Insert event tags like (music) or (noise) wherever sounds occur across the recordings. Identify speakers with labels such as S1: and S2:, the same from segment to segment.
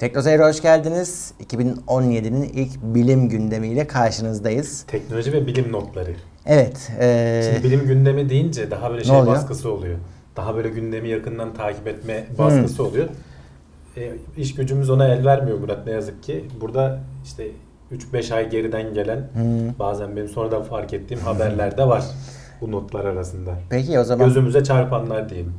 S1: Teknoseyir'e hoş geldiniz. 2017'nin ilk bilim gündemiyle karşınızdayız.
S2: Teknoloji ve bilim notları.
S1: Evet. ee,
S2: Şimdi bilim gündemi deyince daha böyle şey
S1: oluyor?
S2: baskısı oluyor. Daha böyle gündemi yakından takip etme baskısı oluyor. E, iş gücümüz ona el vermiyor Murat ne yazık ki. Burada işte 3-5 ay geriden gelen bazen benim sonradan fark ettiğim haberler de var bu notlar arasında.
S1: Peki o zaman
S2: Gözümüze çarpanlar diyelim.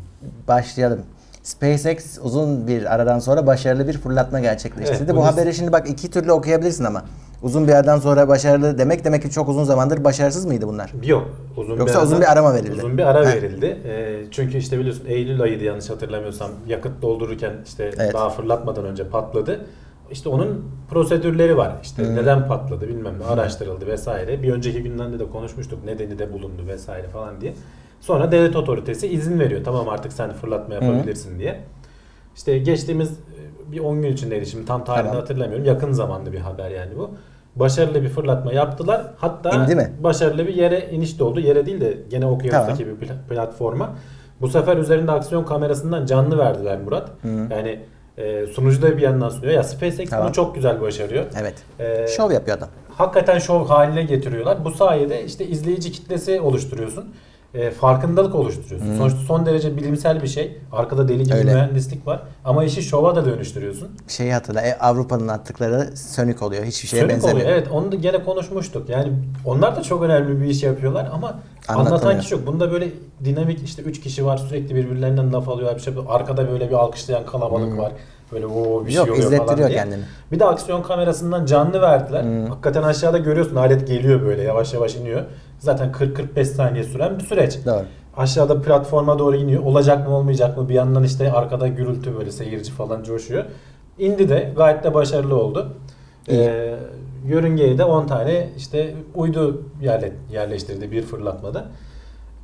S1: başlayalım. SpaceX uzun bir aradan sonra başarılı bir fırlatma gerçekleştirdi.
S2: Evet,
S1: Bu haberi şimdi bak iki türlü okuyabilirsin ama. Uzun bir aradan sonra başarılı demek demek ki çok uzun zamandır başarısız mıydı bunlar?
S2: Yok. Uzun
S1: Yoksa
S2: aradan-
S1: uzun bir ara mı verildi?
S2: Uzun bir ara verildi. E, çünkü işte biliyorsun Eylül ayıydı yanlış hatırlamıyorsam. Yakıt doldururken işte
S1: Evet.
S2: daha fırlatmadan önce patladı. İşte onun prosedürleri var. İşte
S1: Hmm.
S2: neden patladı bilmem ne araştırıldı vesaire. Bir önceki günden de, de konuşmuştuk nedeni de bulundu vesaire falan diye. Sonra devlet otoritesi izin veriyor. Tamam artık sen fırlatma yapabilirsin diye. İşte geçtiğimiz e, bir 10 gün içindeydi şimdi tam tarihini
S1: Tamam.
S2: hatırlamıyorum. Yakın zamanda bir haber yani bu. Başarılı bir fırlatma yaptılar. Hatta
S1: İndi mi?
S2: başarılı bir yere iniş de oldu. Yere değil de gene okyanustaki bir pla- platforma. Bu sefer üzerinde aksiyon kamerasından canlı verdiler Murat. Yani e, sunucu da bir yandan sunuyor. Ya SpaceX
S1: Tamam.
S2: bunu çok güzel başarıyor.
S1: Evet.
S2: E,
S1: Şov yapıyor adam.
S2: hakikaten şov haline getiriyorlar. Bu sayede işte izleyici kitlesi oluşturuyorsun. E, farkındalık oluşturuyorsun. Sonuçta son derece bilimsel bir şey. Arkada deli gibi
S1: Öyle.
S2: mühendislik var. Ama işi şova da dönüştürüyorsun.
S1: Şeyi hatırla. e, Avrupa'nın attıkları sönük oluyor. Hiçbir şeye
S2: Sönük
S1: benzemiyor.
S2: oluyor. Evet onu da gene konuşmuştuk. Yani onlar da çok önemli bir iş yapıyorlar ama anlatan kişi yok. Bunda böyle dinamik işte üç kişi var sürekli birbirlerinden laf alıyorlar. Bir şey. Arkada böyle bir alkışlayan kalabalık var. Böyle o bir
S1: Hmm. Yok,
S2: şey oluyor falan diye.
S1: kendini.
S2: Bir de aksiyon kamerasından canlı verdiler.
S1: Hmm.
S2: Hakikaten aşağıda görüyorsun alet geliyor böyle yavaş yavaş iniyor. Zaten 40-45 saniye süren bir süreç.
S1: Doğru.
S2: Aşağıda platforma doğru iniyor. Olacak mı olmayacak mı? Bir yandan işte arkada gürültü böyle seyirci falan coşuyor. İndi de gayet de başarılı oldu.
S1: İyi.
S2: Ee, yörüngeye de 10 tane işte uydu yerle, yerleştirdi bir fırlatmada.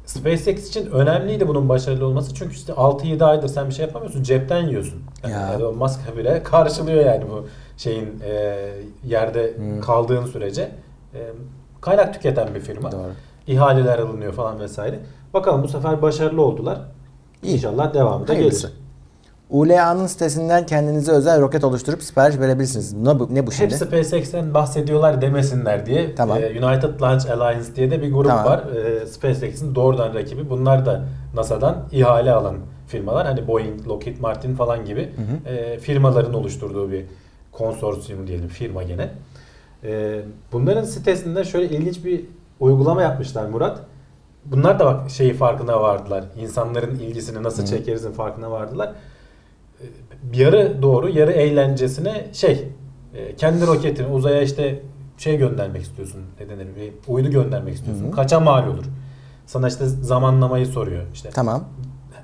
S2: SpaceX için önemliydi bunun başarılı olması. Çünkü işte 6-7 aydır sen bir şey yapamıyorsun. Cepten yiyorsun. Yani
S1: Ya.
S2: Elon Musk bile karşılıyor yani bu şeyin e, yerde
S1: Hmm.
S2: kaldığın sürece. E, kaynak tüketen bir firma.
S1: Doğru.
S2: İhaleler alınıyor falan vesaire. Bakalım bu sefer başarılı oldular. İnşallah devamı da
S1: Hayırlısı.
S2: gelir.
S1: ULA'nın sitesinden kendinize özel roket oluşturup sipariş verebilirsiniz. Ne bu, ne bu
S2: Hep
S1: şimdi?
S2: SpaceX'ten bahsediyorlar demesinler diye.
S1: Tamam.
S2: e, United Launch Alliance diye de bir grup
S1: Tamam.
S2: var. E, SpaceX'in doğrudan rakibi. Bunlar da NASA'dan ihale alan firmalar. Hani Boeing, Lockheed Martin falan gibi e, firmaların oluşturduğu bir konsorsiyum diyelim firma gene. E, bunların sitesinde şöyle ilginç bir uygulama yapmışlar Murat. Bunlar da bak şeyi farkına vardılar. İnsanların ilgisini nasıl çekerizin farkına vardılar. E, yarı doğru yarı eğlencesine şey e, kendi roketini uzaya işte şey göndermek istiyorsun ne denir bir uydu göndermek istiyorsun. Kaça mal olur? Sana işte zamanlamayı soruyor. İşte
S1: Tamam.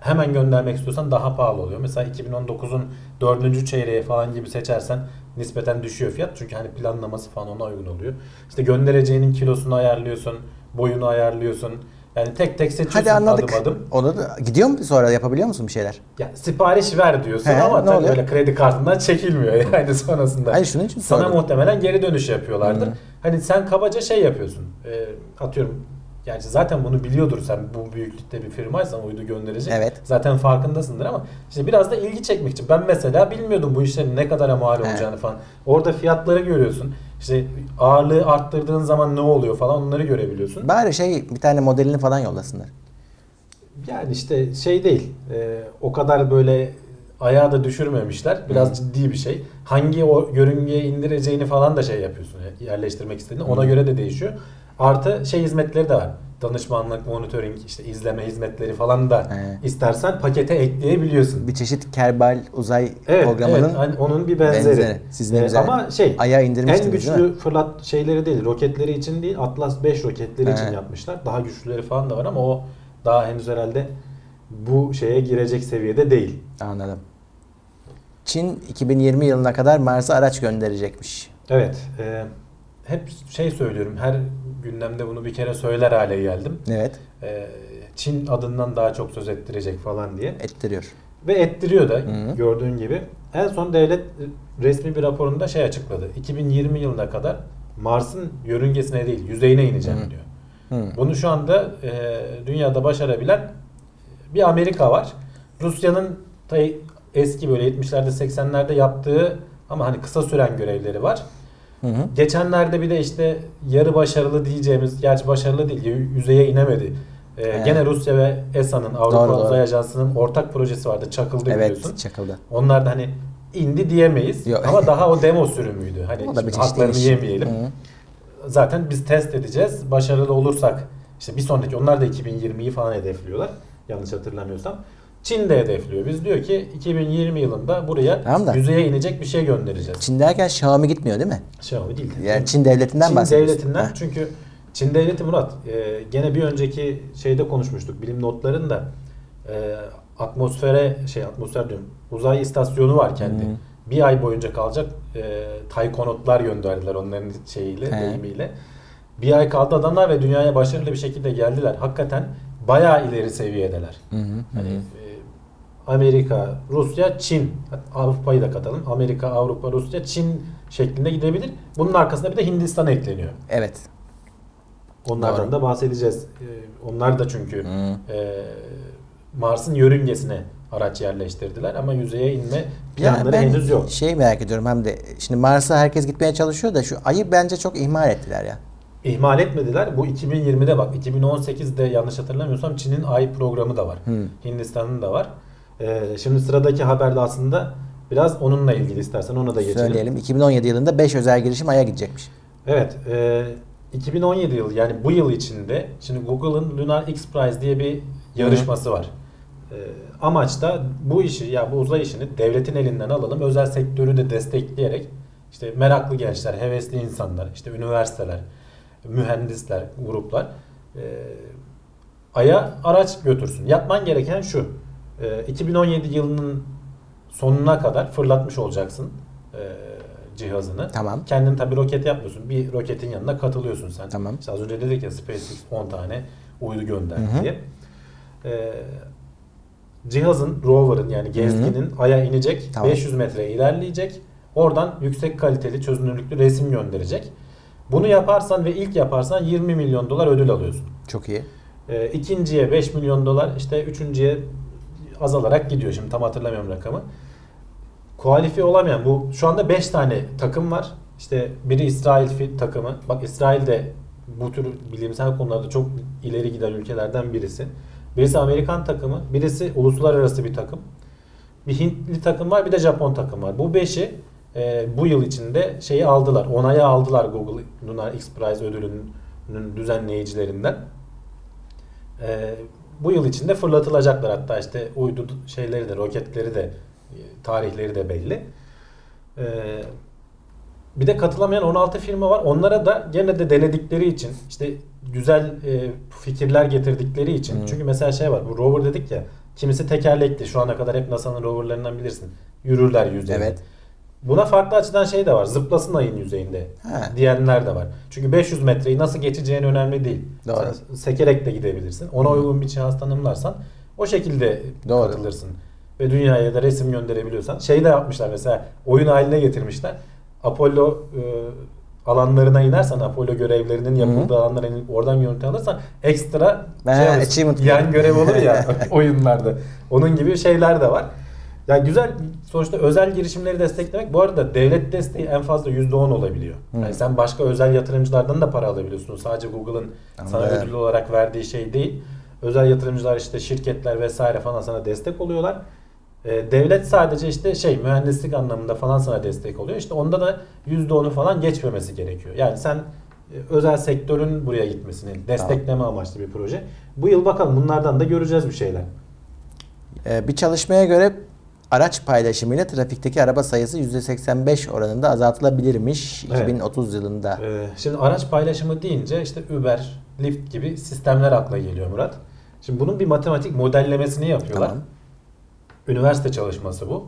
S2: Hemen göndermek istiyorsan daha pahalı oluyor. Mesela 2019'un dördüncü çeyreği falan gibi seçersen nispeten düşüyor fiyat. Çünkü hani planlaması falan ona uygun oluyor. İşte göndereceğinin kilosunu ayarlıyorsun, boyunu ayarlıyorsun. Yani tek tek seçiyorsun
S1: Hadi anladık.
S2: adım adım.
S1: Onu da gidiyor mu sonra yapabiliyor musun bir şeyler?
S2: Ya sipariş ver diyorsun
S1: He,
S2: ama tabii
S1: oluyor?
S2: öyle kredi kartından çekilmiyor (laughs) yani sonrasında.
S1: Hayır, şunun için
S2: Sana
S1: sordum.
S2: muhtemelen geri dönüş yapıyorlardır. Hani sen kabaca şey yapıyorsun. E, atıyorum yani zaten bunu biliyordur sen bu büyüklükte bir firmaysan uydu gönderecek.
S1: Evet.
S2: Zaten farkındasındır ama işte biraz da ilgi çekmek için. Ben mesela bilmiyordum bu işlerin ne kadara mal olacağını falan. Orada fiyatları görüyorsun. İşte ağırlığı arttırdığın zaman ne oluyor falan onları görebiliyorsun.
S1: Bari şey bir tane modelini falan yollasınlar.
S2: Yani işte şey değil. e, o kadar böyle ayağa da düşürmemişler. Biraz ciddi bir şey. Hangi o yörüngeye indireceğini falan da şey yapıyorsun. Yerleştirmek istediğini. Ona göre de değişiyor. Artı şey hizmetleri de var. Danışmanlık, monitoring, işte izleme hizmetleri falan da
S1: He.
S2: istersen pakete ekleyebiliyorsun.
S1: Bir çeşit Kerbal uzay
S2: Evet,
S1: programının
S2: evet hani onun bir benzeri.
S1: benzeri. Siz ne
S2: Ee, ama şey en
S1: indirmiştiniz mi?
S2: güçlü fırlat şeyleri değil, roketleri için değil, Atlas 5 roketleri
S1: He.
S2: için yapmışlar. Daha güçlüleri falan da var ama o daha henüz herhalde bu şeye girecek seviyede değil.
S1: Anladım. Çin 2020 yılına kadar Mars'a araç gönderecekmiş.
S2: Evet. e, hep şey söylüyorum. Her gündemde bunu bir kere söyler hale geldim.
S1: Evet.
S2: E, Çin adından daha çok söz ettirecek falan diye.
S1: Ettiriyor.
S2: Ve ettiriyor da
S1: Hı.
S2: gördüğün gibi. En son devlet resmi bir raporunda şey açıkladı. 2020 yılına kadar Mars'ın yörüngesine değil yüzeyine ineceğim
S1: Hı.
S2: diyor.
S1: Hı.
S2: Bunu şu anda e, dünyada başarabilen bir Amerika var. Rusya'nın eski böyle 70'lerde 80'lerde yaptığı Ama hani kısa süren görevleri var.
S1: Hı hı.
S2: Geçenlerde bir de işte yarı başarılı diyeceğimiz, gerçi başarılı değil, yüzeye inemedi. Ee,
S1: Evet.
S2: Gene Rusya ve ESA'nın, Avrupa
S1: Doğru, doğru.
S2: Uzay Ajansı'nın ortak projesi vardı. Çakıldı biliyorsun.
S1: Evet çakıldı.
S2: Onlar da hani indi diyemeyiz
S1: Yok.
S2: ama daha o demo sürümüydü. Hani (laughs) haklarını
S1: iş.
S2: yemeyelim.
S1: Hı.
S2: Zaten biz test edeceğiz. Başarılı olursak işte bir sonraki onlar da 2020'yi falan hedefliyorlar. Yanlış hatırlamıyorsam. Çin de hedefliyor. Biz diyor ki 2020 yılında buraya
S1: Tamam da-
S2: yüzeye inecek bir şey göndereceğiz.
S1: Çin derken Xiaomi gitmiyor değil mi?
S2: Xiaomi değil.
S1: Yani Çin devletinden
S2: Çin
S1: bahsediyorsun.
S2: devletinden
S1: Heh.
S2: çünkü Çin devleti Murat e, gene bir önceki şeyde konuşmuştuk bilim notlarında e, atmosfere şey atmosfer diyorum uzay istasyonu var kendi.
S1: Hı.
S2: Bir ay boyunca kalacak e, taykonotlar gönderdiler onların şeyiyle
S1: He.
S2: deyimiyle. Bir ay kaldı adamlar ve dünyaya başarılı bir şekilde geldiler. Hakikaten bayağı ileri seviyedeler.
S1: Hı, hı
S2: Hani
S1: hı.
S2: Amerika, Rusya, Çin, Avrupa'yı da katalım. Amerika, Avrupa, Rusya, Çin şeklinde gidebilir. Bunun arkasında bir de Hindistan ekleniyor.
S1: Evet.
S2: Onlardan
S1: Doğru.
S2: da bahsedeceğiz. Ee, Onlar da çünkü
S1: Hı.
S2: e, Mars'ın yörüngesine araç yerleştirdiler ama yüzeye inme planları
S1: ben
S2: henüz yok.
S1: şey merak ediyorum hem de şimdi Mars'a herkes gitmeye çalışıyor da şu ayı bence çok ihmal ettiler ya.
S2: İhmal etmediler. Bu 2020'de bak 2018'de yanlış hatırlamıyorsam Çin'in Ay programı da var.
S1: Hı.
S2: Hindistan'ın da var. Ee, şimdi sıradaki haberde aslında biraz onunla ilgili istersen ona da geçelim.
S1: Söyleyelim 2017 yılında 5 özel girişim Ay'a gidecekmiş.
S2: Evet. E, 2017 yıl yani bu yıl içinde şimdi Google'ın Lunar X Prize diye bir yarışması var. E, amaç da bu işi ya bu uzay işini devletin elinden alalım. Özel sektörü de destekleyerek işte meraklı gençler, hevesli insanlar, işte üniversiteler, mühendisler, gruplar e, Ay'a araç götürsün. Yapman gereken şu. E, 2017 yılının sonuna kadar fırlatmış olacaksın e, cihazını.
S1: Tamam.
S2: Kendin tabii roket yapmıyorsun. Bir roketin yanına katılıyorsun sen.
S1: Tamam.
S2: İşte az önce dedik ya SpaceX 10 tane uydu gönderdi
S1: Hı hı.
S2: diye. Ee, cihazın, rover'ın yani gezginin Ay'a inecek.
S1: Tamam.
S2: 500 metre ilerleyecek. Oradan yüksek kaliteli çözünürlüklü resim gönderecek. Bunu yaparsan ve ilk yaparsan 20 milyon dolar ödül alıyorsun.
S1: Çok iyi.
S2: Ee, ikinciye 5 milyon dolar, işte üçüncüye azalarak gidiyor. Şimdi tam hatırlamıyorum rakamı. Kualifiye olamayan bu şu anda 5 tane takım var. İşte biri İsrail takımı. Bak İsrail de bu tür bilimsel konularda çok ileri giden ülkelerden birisi. Birisi Amerikan takımı, birisi uluslararası bir takım. Bir Hintli takım var, bir de Japon takım var. Bu beşi e, bu yıl içinde şeyi aldılar. Onaya aldılar Google Lunar X Prize ödülünün düzenleyicilerinden. E, bu yıl içinde fırlatılacaklar hatta işte uydu şeyleri de roketleri de e, tarihleri de belli. E, bir de katılamayan 16 firma var. Onlara da gene de denedikleri için işte güzel e, fikirler getirdikleri için.
S1: Hı.
S2: Çünkü mesela şey var. Bu rover dedik ya. Kimisi tekerlekli. Şu ana kadar hep NASA'nın roverlarından bilirsin. Yürürler yüzeyinde.
S1: Evet.
S2: Buna farklı açıdan şey de var. Zıplasın ayın yüzeyinde
S1: Ha.
S2: diyenler de var. Çünkü 500 metreyi nasıl geçeceğin önemli değil.
S1: Doğru.
S2: Sen sekerek de gidebilirsin. Ona uygun bir cihaz tanımlarsan o şekilde
S1: Doğru.
S2: katılırsın. Ve dünyaya da resim gönderebiliyorsan. Şey de yapmışlar mesela oyun haline getirmişler. Apollo e, alanlarına inersen Apollo görevlerinin yapıldığı alanlara inip oradan görüntü alırsan ekstra
S1: Ha,
S2: şey yan (laughs) görev olur ya (laughs) oyunlarda. Onun gibi şeyler de var. Ya güzel sonuçta özel girişimleri desteklemek bu arada devlet desteği en fazla %10 olabiliyor.
S1: Hı.
S2: Yani sen başka özel yatırımcılardan da para alabiliyorsun. Sadece Google'ın sana ödül olarak verdiği şey değil. Özel yatırımcılar işte şirketler vesaire falan sana destek oluyorlar. Ee, devlet sadece işte şey mühendislik anlamında falan sana destek oluyor. İşte onda da %10'u falan geçmemesi gerekiyor. Yani sen e, özel sektörün buraya gitmesini destekleme amaçlı bir proje. Bu yıl bakalım bunlardan da göreceğiz bir şeyler.
S1: Ee, bir çalışmaya göre araç paylaşımıyla trafikteki araba sayısı %85 oranında azaltılabilirmiş
S2: Evet.
S1: 2030 yılında.
S2: Ee, şimdi araç paylaşımı deyince işte Uber, Lyft gibi sistemler akla geliyor Murat. Şimdi bunun bir matematik modellemesini yapıyorlar.
S1: Tamam.
S2: Üniversite çalışması bu.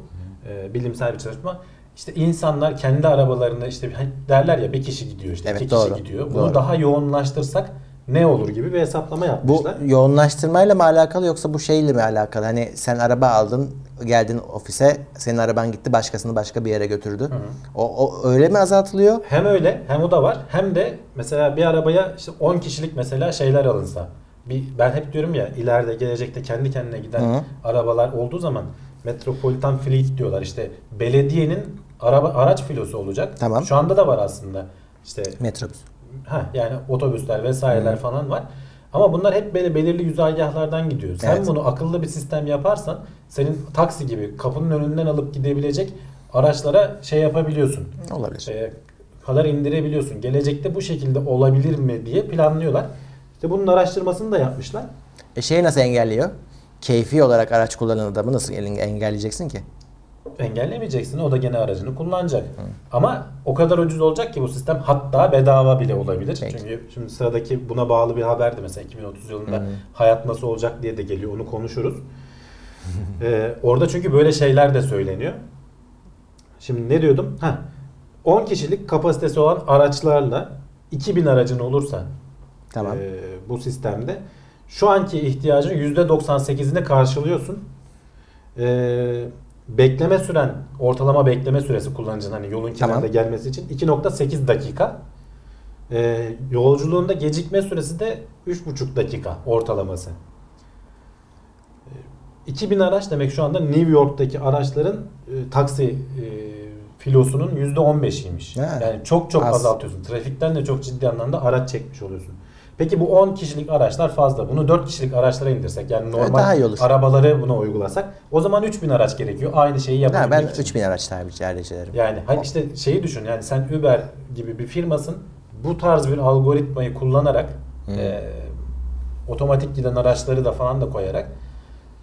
S2: Ee, bilimsel bir çalışma. İşte insanlar kendi arabalarını işte hani derler ya bir kişi gidiyor işte
S1: Evet,
S2: iki
S1: doğru.
S2: kişi gidiyor. Bunu
S1: Doğru.
S2: daha yoğunlaştırsak ne olur gibi bir hesaplama
S1: Bu
S2: yapmışlar.
S1: yoğunlaştırmayla mı alakalı yoksa bu şeyle mi alakalı? Hani sen araba aldın, geldin ofise, senin araban gitti, başkasını başka bir yere götürdü. O, o öyle mi azaltılıyor?
S2: Hem öyle hem o da var. Hem de mesela bir arabaya işte 10 kişilik mesela şeyler alınsa. Bir, ben hep diyorum ya ileride gelecekte kendi kendine giden
S1: Hı.
S2: arabalar olduğu zaman metropolitan fleet diyorlar. İşte belediyenin araba araç filosu olacak.
S1: Tamam.
S2: Şu anda da var aslında. İşte
S1: Metrobüs.
S2: ha yani otobüsler vesaireler falan var. Ama bunlar hep böyle belirli güzergahlardan gidiyor. Sen
S1: Evet.
S2: bunu akıllı bir sistem yaparsan senin taksi gibi kapının önünden alıp gidebilecek araçlara şey yapabiliyorsun.
S1: Olabilir.
S2: E, kadar indirebiliyorsun. Gelecekte bu şekilde olabilir mi diye planlıyorlar. İşte bunun araştırmasını da yapmışlar.
S1: E şeyi nasıl engelliyor? Keyfi olarak araç kullanan adamı nasıl enge- engelleyeceksin ki?
S2: Engellemeyeceksin. O da gene aracını kullanacak. Ama o kadar ucuz olacak ki bu sistem hatta bedava bile olabilir.
S1: Peki.
S2: Çünkü şimdi sıradaki buna bağlı bir haberdi mesela 2030 yılında
S1: Hı.
S2: hayat nasıl olacak diye de geliyor. Onu konuşuruz. (laughs) Ee, orada çünkü böyle şeyler de söyleniyor. Şimdi ne diyordum? Ha, 10 kişilik kapasitesi olan araçlarla 2000 aracın olursa
S1: Tamam.
S2: e, bu sistemde şu anki ihtiyacın %98'ini karşılıyorsun. E, bekleme süren, ortalama bekleme süresi kullanıcının hani yolun kenarında
S1: Tamam.
S2: gelmesi için 2.8 dakika. E, yolculuğunda gecikme süresi de 3.5 dakika ortalaması. E, 2000 araç demek şu anda New York'taki araçların e, taksi e, filosunun %15'iymiş.
S1: Ha,
S2: Yani çok çok
S1: az.
S2: azaltıyorsun. Trafikten de çok ciddi anlamda araç çekmiş oluyorsun. Peki bu 10 kişilik araçlar fazla. Bunu 4 kişilik araçlara indirsek yani normal
S1: daha iyi olur.
S2: arabaları buna uygulasak o zaman 3000 araç gerekiyor. Aynı şeyi
S1: Ha,
S2: yapabilmek
S1: ben
S2: için.
S1: 3000 araç tercih tercih ederim.
S2: Yani hani işte şeyi düşün yani sen Uber gibi bir firmasın bu tarz bir algoritmayı kullanarak e, otomatik giden araçları da falan da koyarak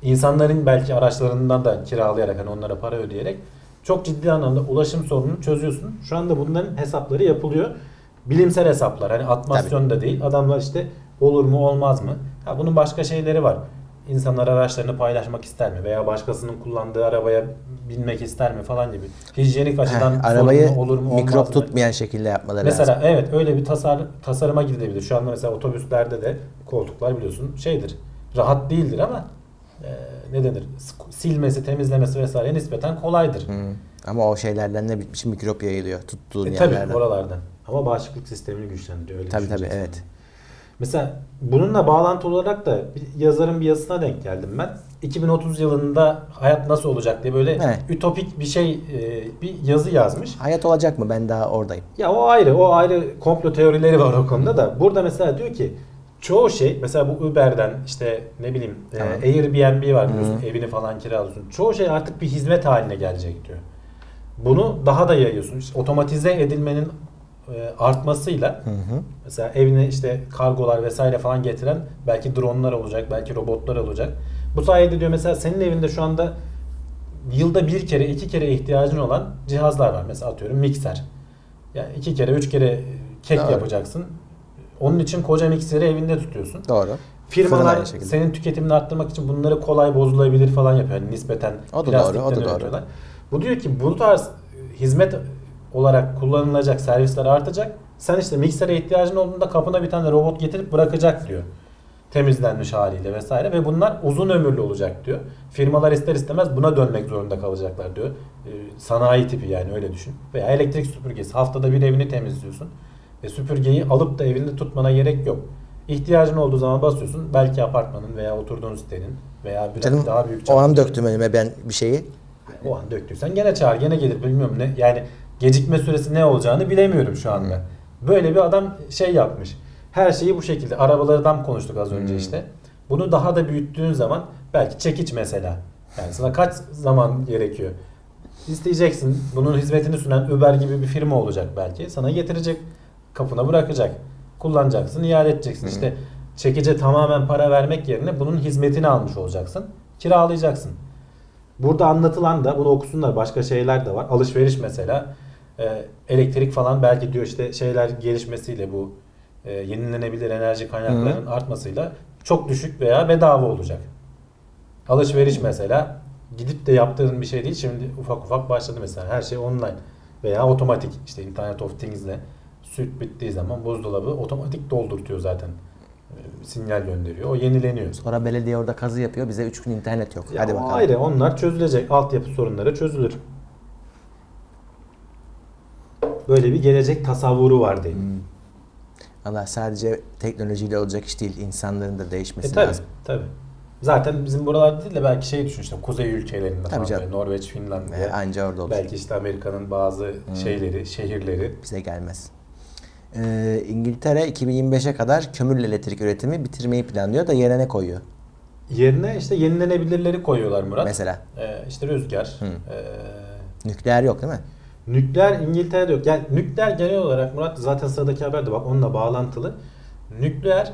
S2: insanların belki araçlarından da kiralayarak hani onlara para ödeyerek çok ciddi anlamda ulaşım sorununu çözüyorsun. Şu anda bunların hesapları yapılıyor. Bilimsel hesaplar hani atmasyon da değil. Adamlar işte olur mu olmaz mı? Ha, bunun başka şeyleri var. İnsanlar araçlarını paylaşmak ister mi? Veya başkasının kullandığı arabaya binmek ister mi falan gibi. Hijyenik açıdan
S1: Heh, arabayı
S2: olur mu
S1: mikrop
S2: mı?
S1: tutmayan şekilde yapmaları
S2: Mesela
S1: lazım.
S2: evet öyle bir tasar, tasarıma gidilebilir. Şu anda mesela otobüslerde de koltuklar biliyorsun şeydir. Rahat değildir ama e, ne denir? Silmesi, temizlemesi vesaire nispeten kolaydır.
S1: Hı. Ama o şeylerden ne bitmiş mikrop yayılıyor tuttuğun
S2: E,
S1: yerlerden.
S2: tabii oralardan. Ama bağışıklık sistemini güçlendiriyor. Öyle
S1: Tabii tabii evet.
S2: Mesela bununla bağlantılı olarak da bir yazarın bir yazısına denk geldim ben. 2030 yılında hayat nasıl olacak diye böyle
S1: Evet.
S2: ütopik bir şey e, bir yazı yazmış.
S1: Hayat olacak mı? Ben daha oradayım.
S2: Ya o ayrı, o ayrı komplo teorileri var o konuda da. Burada mesela diyor ki çoğu şey mesela bu Uber'den işte ne bileyim e,
S1: Tamam.
S2: Airbnb var biliyorsun evini falan kiralıyorsun. Çoğu şey artık bir hizmet haline gelecek diyor. Bunu daha da yayıyorsun. İşte otomatize edilmenin artmasıyla
S1: Hı hı.
S2: mesela evine işte kargolar vesaire falan getiren belki dronlar olacak, belki robotlar olacak. Bu sayede diyor mesela senin evinde şu anda yılda bir kere iki kere ihtiyacın olan cihazlar var. Mesela atıyorum mikser. Yani iki kere üç kere kek
S1: Doğru.
S2: yapacaksın. Onun için koca mikseri evinde tutuyorsun.
S1: Doğru.
S2: Firmalar senin tüketimini arttırmak için bunları kolay bozulabilir falan yapıyor. Yani nispeten
S1: O da doğru, o da doğru.
S2: Bu diyor ki bu tarz hizmet olarak kullanılacak servisler artacak. Sen işte miksere ihtiyacın olduğunda kapına bir tane robot getirip bırakacak diyor. Temizlenmiş haliyle vesaire ve bunlar uzun ömürlü olacak diyor. Firmalar ister istemez buna dönmek zorunda kalacaklar diyor. Ee, sanayi tipi yani öyle düşün. Veya elektrik süpürgesi. Haftada bir evini temizliyorsun. Ve süpürgeyi alıp da evinde tutmana gerek yok. İhtiyacın olduğu zaman basıyorsun. Belki apartmanın veya oturduğun sitenin veya biraz
S1: Canım
S2: daha büyük
S1: o an döktüm önüme ben bir şeyi.
S2: o an döktüysen gene çağır gene gelir bilmiyorum ne yani gecikme süresi ne olacağını bilemiyorum şu anda. Böyle bir adam şey yapmış. Her şeyi bu şekilde arabalardan konuştuk az önce
S1: Hmm.
S2: işte. Bunu daha da büyüttüğün zaman belki çekiç mesela. Yani sana kaç zaman gerekiyor? İsteyeceksin. Bunun hizmetini sunan Uber gibi bir firma olacak belki. Sana getirecek. Kapına bırakacak. Kullanacaksın, iade edeceksin. İşte çekice tamamen para vermek yerine bunun hizmetini almış olacaksın. Kiralayacaksın. Burada anlatılan da bunu okusunlar başka şeyler de var. Alışveriş mesela e, elektrik falan belki diyor işte şeyler gelişmesiyle bu e, yenilenebilir enerji kaynaklarının artmasıyla çok düşük veya bedava olacak. Alışveriş mesela gidip de yaptığın bir şey değil. Şimdi ufak ufak başladı mesela. Her şey online veya otomatik. işte Internet of Things'le süt bittiği zaman buzdolabı otomatik doldurtuyor zaten. E, sinyal gönderiyor. O yenileniyor.
S1: Sonra belediye orada kazı yapıyor. Bize 3 gün internet yok.
S2: Ya
S1: Hadi bakalım.
S2: Ayrı onlar çözülecek. Altyapı sorunları çözülür. Böyle bir gelecek tasavvuru var diyeyim.
S1: Hmm. Allah sadece teknolojiyle olacak iş değil. insanların da değişmesi
S2: E tabi
S1: lazım.
S2: tabi. Zaten bizim buralarda değil de belki şey düşün işte kuzey ülkelerinde
S1: Tabii
S2: falan böyle Norveç, Finlandiya.
S1: E, anca orada olur.
S2: belki işte Amerika'nın bazı şeyleri, şehirleri.
S1: Bize gelmez. Ee, İngiltere 2025'e kadar kömürle elektrik üretimi bitirmeyi planlıyor da yerine ne koyuyor?
S2: Yerine işte yenilenebilirleri koyuyorlar Murat.
S1: Mesela
S2: Ee, işte rüzgar.
S1: Hı.
S2: ee,
S1: nükleer yok değil mi?
S2: Nükleer İngiltere'de yok. Yani nükleer genel olarak Murat zaten sıradaki haber de bak onunla bağlantılı. Nükleer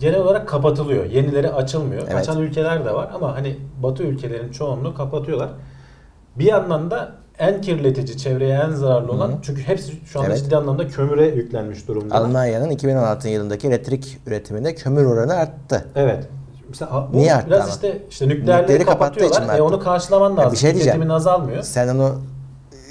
S2: genel olarak kapatılıyor. Yenileri açılmıyor.
S1: Evet.
S2: Açan ülkeler de var ama hani Batı ülkelerin çoğunluğu kapatıyorlar. Bir yandan da en kirletici, çevreye en zararlı olan
S1: Hı hı.
S2: çünkü hepsi şu anda
S1: Evet.
S2: ciddi anlamda kömüre yüklenmiş durumda.
S1: Almanya'nın 2016 yılındaki elektrik üretiminde kömür oranı arttı.
S2: Evet. Mesela
S1: Niye arttı
S2: biraz
S1: ama?
S2: işte işte nükleerleri
S1: için
S2: kapatıyorlar.
S1: mi
S2: E onu karşılaman
S1: Ya
S2: lazım.
S1: bir şey diyeceğim.
S2: Tüketimin azalmıyor.
S1: Sen onu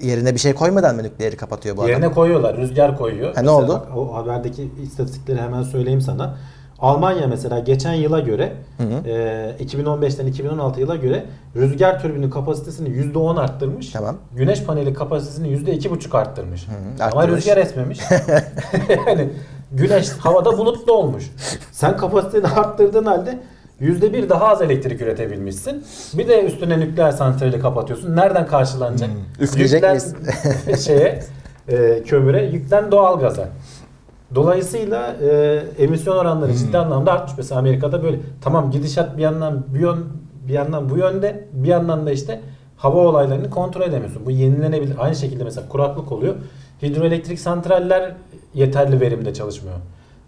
S1: yerine bir şey koymadan mı nükleeri kapatıyor bu
S2: Yerine
S1: adam?
S2: koyuyorlar. Rüzgar koyuyor.
S1: Ha, ne
S2: Mesela
S1: oldu?
S2: bak, o haberdeki istatistikleri hemen söyleyeyim sana. Almanya mesela geçen yıla göre
S1: Hı hı.
S2: e, 2015'ten 2016 yıla göre rüzgar türbini kapasitesini %10 arttırmış.
S1: Tamam.
S2: Güneş paneli kapasitesini %2,5 arttırmış.
S1: hı,
S2: Ama
S1: arttırmış.
S2: rüzgar esmemiş. (laughs) (laughs) yani güneş havada bulutlu olmuş. Sen kapasiteni arttırdığın halde %1 daha az elektrik üretebilmişsin. Bir de üstüne nükleer santrali kapatıyorsun. Nereden karşılanacak?
S1: Hmm. Üfleyecek miyiz? (laughs)
S2: şeye e, kömüre, yüklen doğalgaza. Dolayısıyla e, emisyon oranları
S1: Hmm.
S2: ciddi anlamda artmış. Mesela Amerika'da böyle tamam gidişat bir yandan bir, yön, bir yandan bu yönde bir yandan da işte hava olaylarını kontrol edemiyorsun. Bu yenilenebilir. Aynı şekilde mesela kuraklık oluyor. Hidroelektrik santraller yeterli verimde çalışmıyor.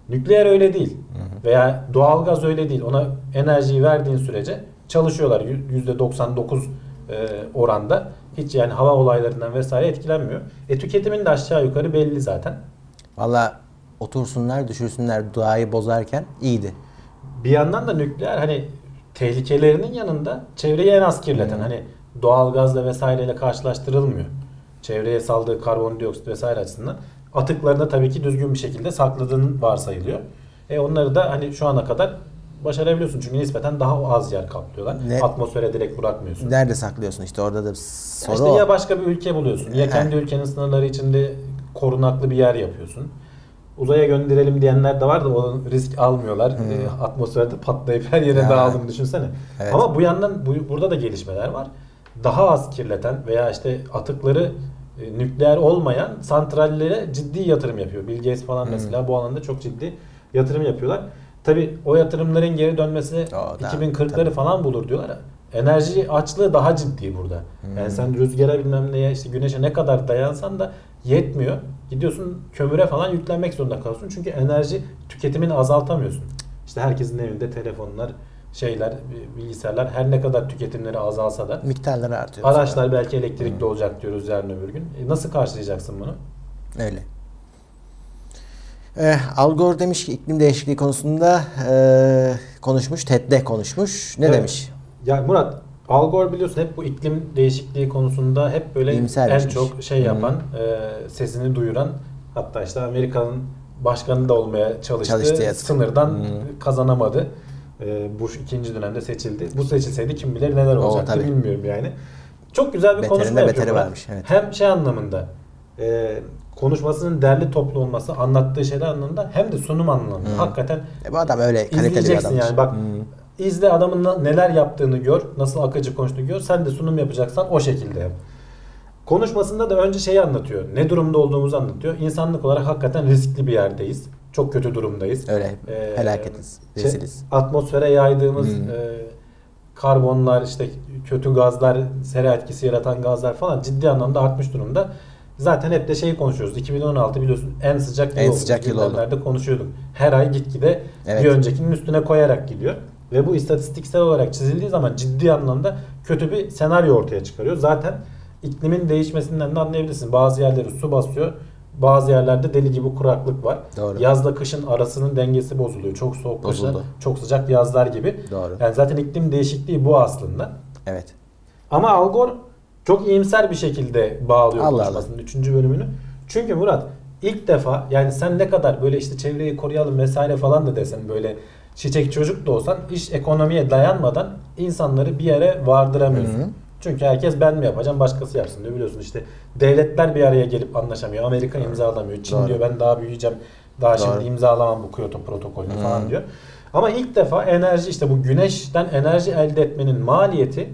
S2: Nükleer öyle değil. Veya doğalgaz öyle değil. Ona enerjiyi verdiğin sürece çalışıyorlar. Yü- %99 e, oranda. Hiç yani hava olaylarından vesaire etkilenmiyor. E tüketimin de aşağı yukarı belli zaten.
S1: Valla otursunlar düşürsünler doğayı bozarken iyiydi.
S2: Bir yandan da nükleer hani tehlikelerinin yanında çevreyi en az kirleten hani doğalgazla vesaireyle karşılaştırılmıyor. Çevreye saldığı karbondioksit vesaire açısından atıklarını tabii ki düzgün bir şekilde sakladığın varsayılıyor. E onları da hani şu ana kadar başarabiliyorsun çünkü nispeten daha az yer kaplıyorlar.
S1: Ne-
S2: Atmosfere direkt bırakmıyorsun.
S1: Nerede saklıyorsun işte orada da soru
S2: işte
S1: o.
S2: ya başka bir ülke buluyorsun ya kendi ülkenin sınırları içinde korunaklı bir yer yapıyorsun. Uzaya gönderelim diyenler de var da o risk almıyorlar. E, atmosferde patlayıp her yere
S1: Ya.
S2: dağıldığını düşünsene.
S1: Evet.
S2: Ama bu yandan bu, burada da gelişmeler var. Daha az kirleten veya işte atıkları e, nükleer olmayan santrallere ciddi yatırım yapıyor. Bill Gates falan mesela bu alanda çok ciddi yatırım yapıyorlar. Tabi o yatırımların geri dönmesi
S1: O da-
S2: 2040'ları
S1: tabii.
S2: falan bulur diyorlar. Enerji açlığı daha ciddi burada. Yani sen rüzgara bilmem neye işte güneşe ne kadar dayansan da yetmiyor. Gidiyorsun kömüre falan yüklenmek zorunda kalıyorsun. Çünkü enerji tüketimini azaltamıyorsun. İşte herkesin evinde telefonlar, şeyler, bilgisayarlar her ne kadar tüketimleri azalsa da
S1: Miktarları artıyor.
S2: araçlar belki elektrikli olacak diyoruz yarın öbür gün. E nasıl karşılayacaksın bunu?
S1: Öyle. Ee, Al Gore demiş ki iklim değişikliği konusunda ee, konuşmuş. TED'de konuşmuş. Ne
S2: Evet.
S1: demiş?
S2: Ya Murat Al Gore biliyorsun hep bu iklim değişikliği konusunda hep böyle
S1: İyimsermiş.
S2: en çok şey yapan, e, sesini duyuran hatta işte Amerika'nın başkanı da olmaya çalıştı.
S1: Çalıştı.
S2: Sınırdan
S1: Hmm.
S2: kazanamadı. E, Bush ikinci dönemde seçildi. Bu seçilseydi kim bilir neler
S1: Oo,
S2: olacaktı
S1: tabii.
S2: bilmiyorum yani. Çok güzel bir
S1: Beterinde
S2: konuşma yapıyor
S1: beteri
S2: Murat.
S1: varmış, evet.
S2: Hem şey anlamında e, konuşmasının derli toplu olması, anlattığı şeyler anlamında hem de sunum anlamında.
S1: Hmm.
S2: Hakikaten
S1: E, bu adam öyle kaliteli bir
S2: İzleyeceksin
S1: adammış.
S2: yani bak
S1: Hmm.
S2: izle adamın neler yaptığını gör, nasıl akıcı konuştuğunu gör. Sen de sunum yapacaksan o şekilde yap. Konuşmasında da önce şeyi anlatıyor. Ne durumda olduğumuzu anlatıyor. İnsanlık olarak hakikaten riskli bir yerdeyiz. Çok kötü durumdayız.
S1: Öyle
S2: Ee,
S1: felaketiz.
S2: şey,
S1: Reziliz.
S2: atmosfere yaydığımız
S1: Hmm.
S2: e, karbonlar, işte kötü gazlar, sera etkisi yaratan gazlar falan ciddi anlamda artmış durumda. Zaten hep de şeyi konuşuyoruz. 2016 biliyorsun en sıcak yıl
S1: En
S2: oldu.
S1: sıcak yıl oldu.
S2: Konuşuyorduk. Her ay gitgide
S1: Evet.
S2: bir öncekinin üstüne koyarak gidiyor. Ve bu istatistiksel olarak çizildiği zaman ciddi anlamda kötü bir senaryo ortaya çıkarıyor. Zaten iklimin değişmesinden de anlayabilirsin. Bazı yerleri su basıyor. Bazı yerlerde deli gibi kuraklık var.
S1: Doğru.
S2: Yazla kışın arasının dengesi bozuluyor. Çok soğuk kışlar, çok sıcak yazlar gibi.
S1: Doğru.
S2: Yani zaten iklim değişikliği bu aslında.
S1: Evet.
S2: Ama Al Gore çok iyimser bir şekilde bağlıyor
S1: Allah
S2: konuşmasının 3. bölümünü. Çünkü Murat ilk defa yani sen ne kadar böyle işte çevreyi koruyalım vesaire falan da desen böyle çiçek çocuk da olsan iş ekonomiye dayanmadan insanları bir yere vardıramıyorsun.
S1: Hı hı.
S2: Çünkü herkes ben mi yapacağım başkası yapsın diyor biliyorsun işte devletler bir araya gelip anlaşamıyor. Amerika imzalamıyor. Çin
S1: Doğru.
S2: diyor ben daha büyüyeceğim. Daha
S1: Doğru.
S2: şimdi imzalamam bu Kyoto protokolünü falan diyor. Ama ilk defa enerji işte bu güneşten enerji elde etmenin maliyeti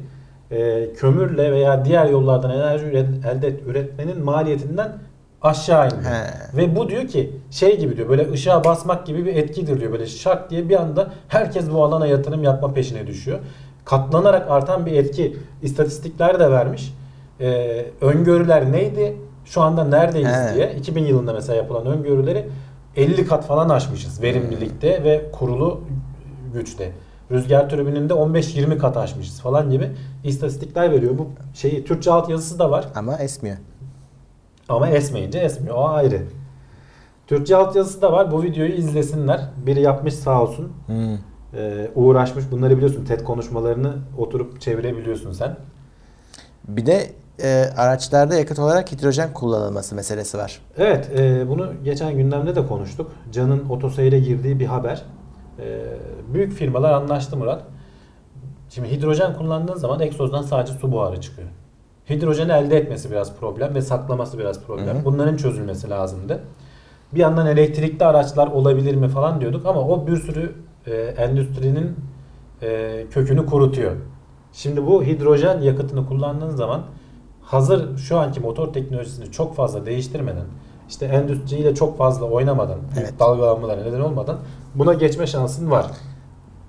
S2: e, kömürle veya diğer yollardan enerji üret, elde et, üretmenin maliyetinden aşağı indi.
S1: He.
S2: Ve bu diyor ki şey gibi diyor böyle ışığa basmak gibi bir etkidir diyor. Böyle şak diye bir anda herkes bu alana yatırım yapma peşine düşüyor. Katlanarak artan bir etki istatistikler de vermiş. Ee, öngörüler neydi? Şu anda neredeyiz
S1: He.
S2: diye 2000 yılında mesela yapılan öngörüleri 50 kat falan aşmışız verimlilikte ve kurulu güçte. Rüzgar türbininde 15-20 kat aşmışız falan gibi istatistikler veriyor. Bu şeyi Türkçe altyazısı da var.
S1: Ama esmiyor.
S2: Ama esmeyince esmiyor. O ayrı. Türkçe altyazısı da var. Bu videoyu izlesinler. Biri yapmış sağ olsun.
S1: Hmm.
S2: Ee, uğraşmış. Bunları biliyorsun. TED konuşmalarını oturup çevirebiliyorsun sen.
S1: Bir de e, araçlarda yakıt olarak hidrojen kullanılması meselesi var.
S2: Evet. e, bunu geçen gündemde de konuştuk. Can'ın otoseyre girdiği bir haber. E, büyük firmalar anlaştı Murat. Şimdi hidrojen kullandığın zaman egzozdan sadece su buharı çıkıyor. Hidrojeni elde etmesi biraz problem ve saklaması biraz problem.
S1: Hı hı.
S2: Bunların çözülmesi lazımdı. Bir yandan elektrikli araçlar olabilir mi falan diyorduk ama o bir sürü e, endüstrinin e, kökünü kurutuyor. Şimdi bu hidrojen yakıtını kullandığın zaman hazır şu anki motor teknolojisini çok fazla değiştirmeden işte endüstriyle çok fazla oynamadan,
S1: Evet.
S2: dalgalanmalara neden olmadan buna geçme şansın var.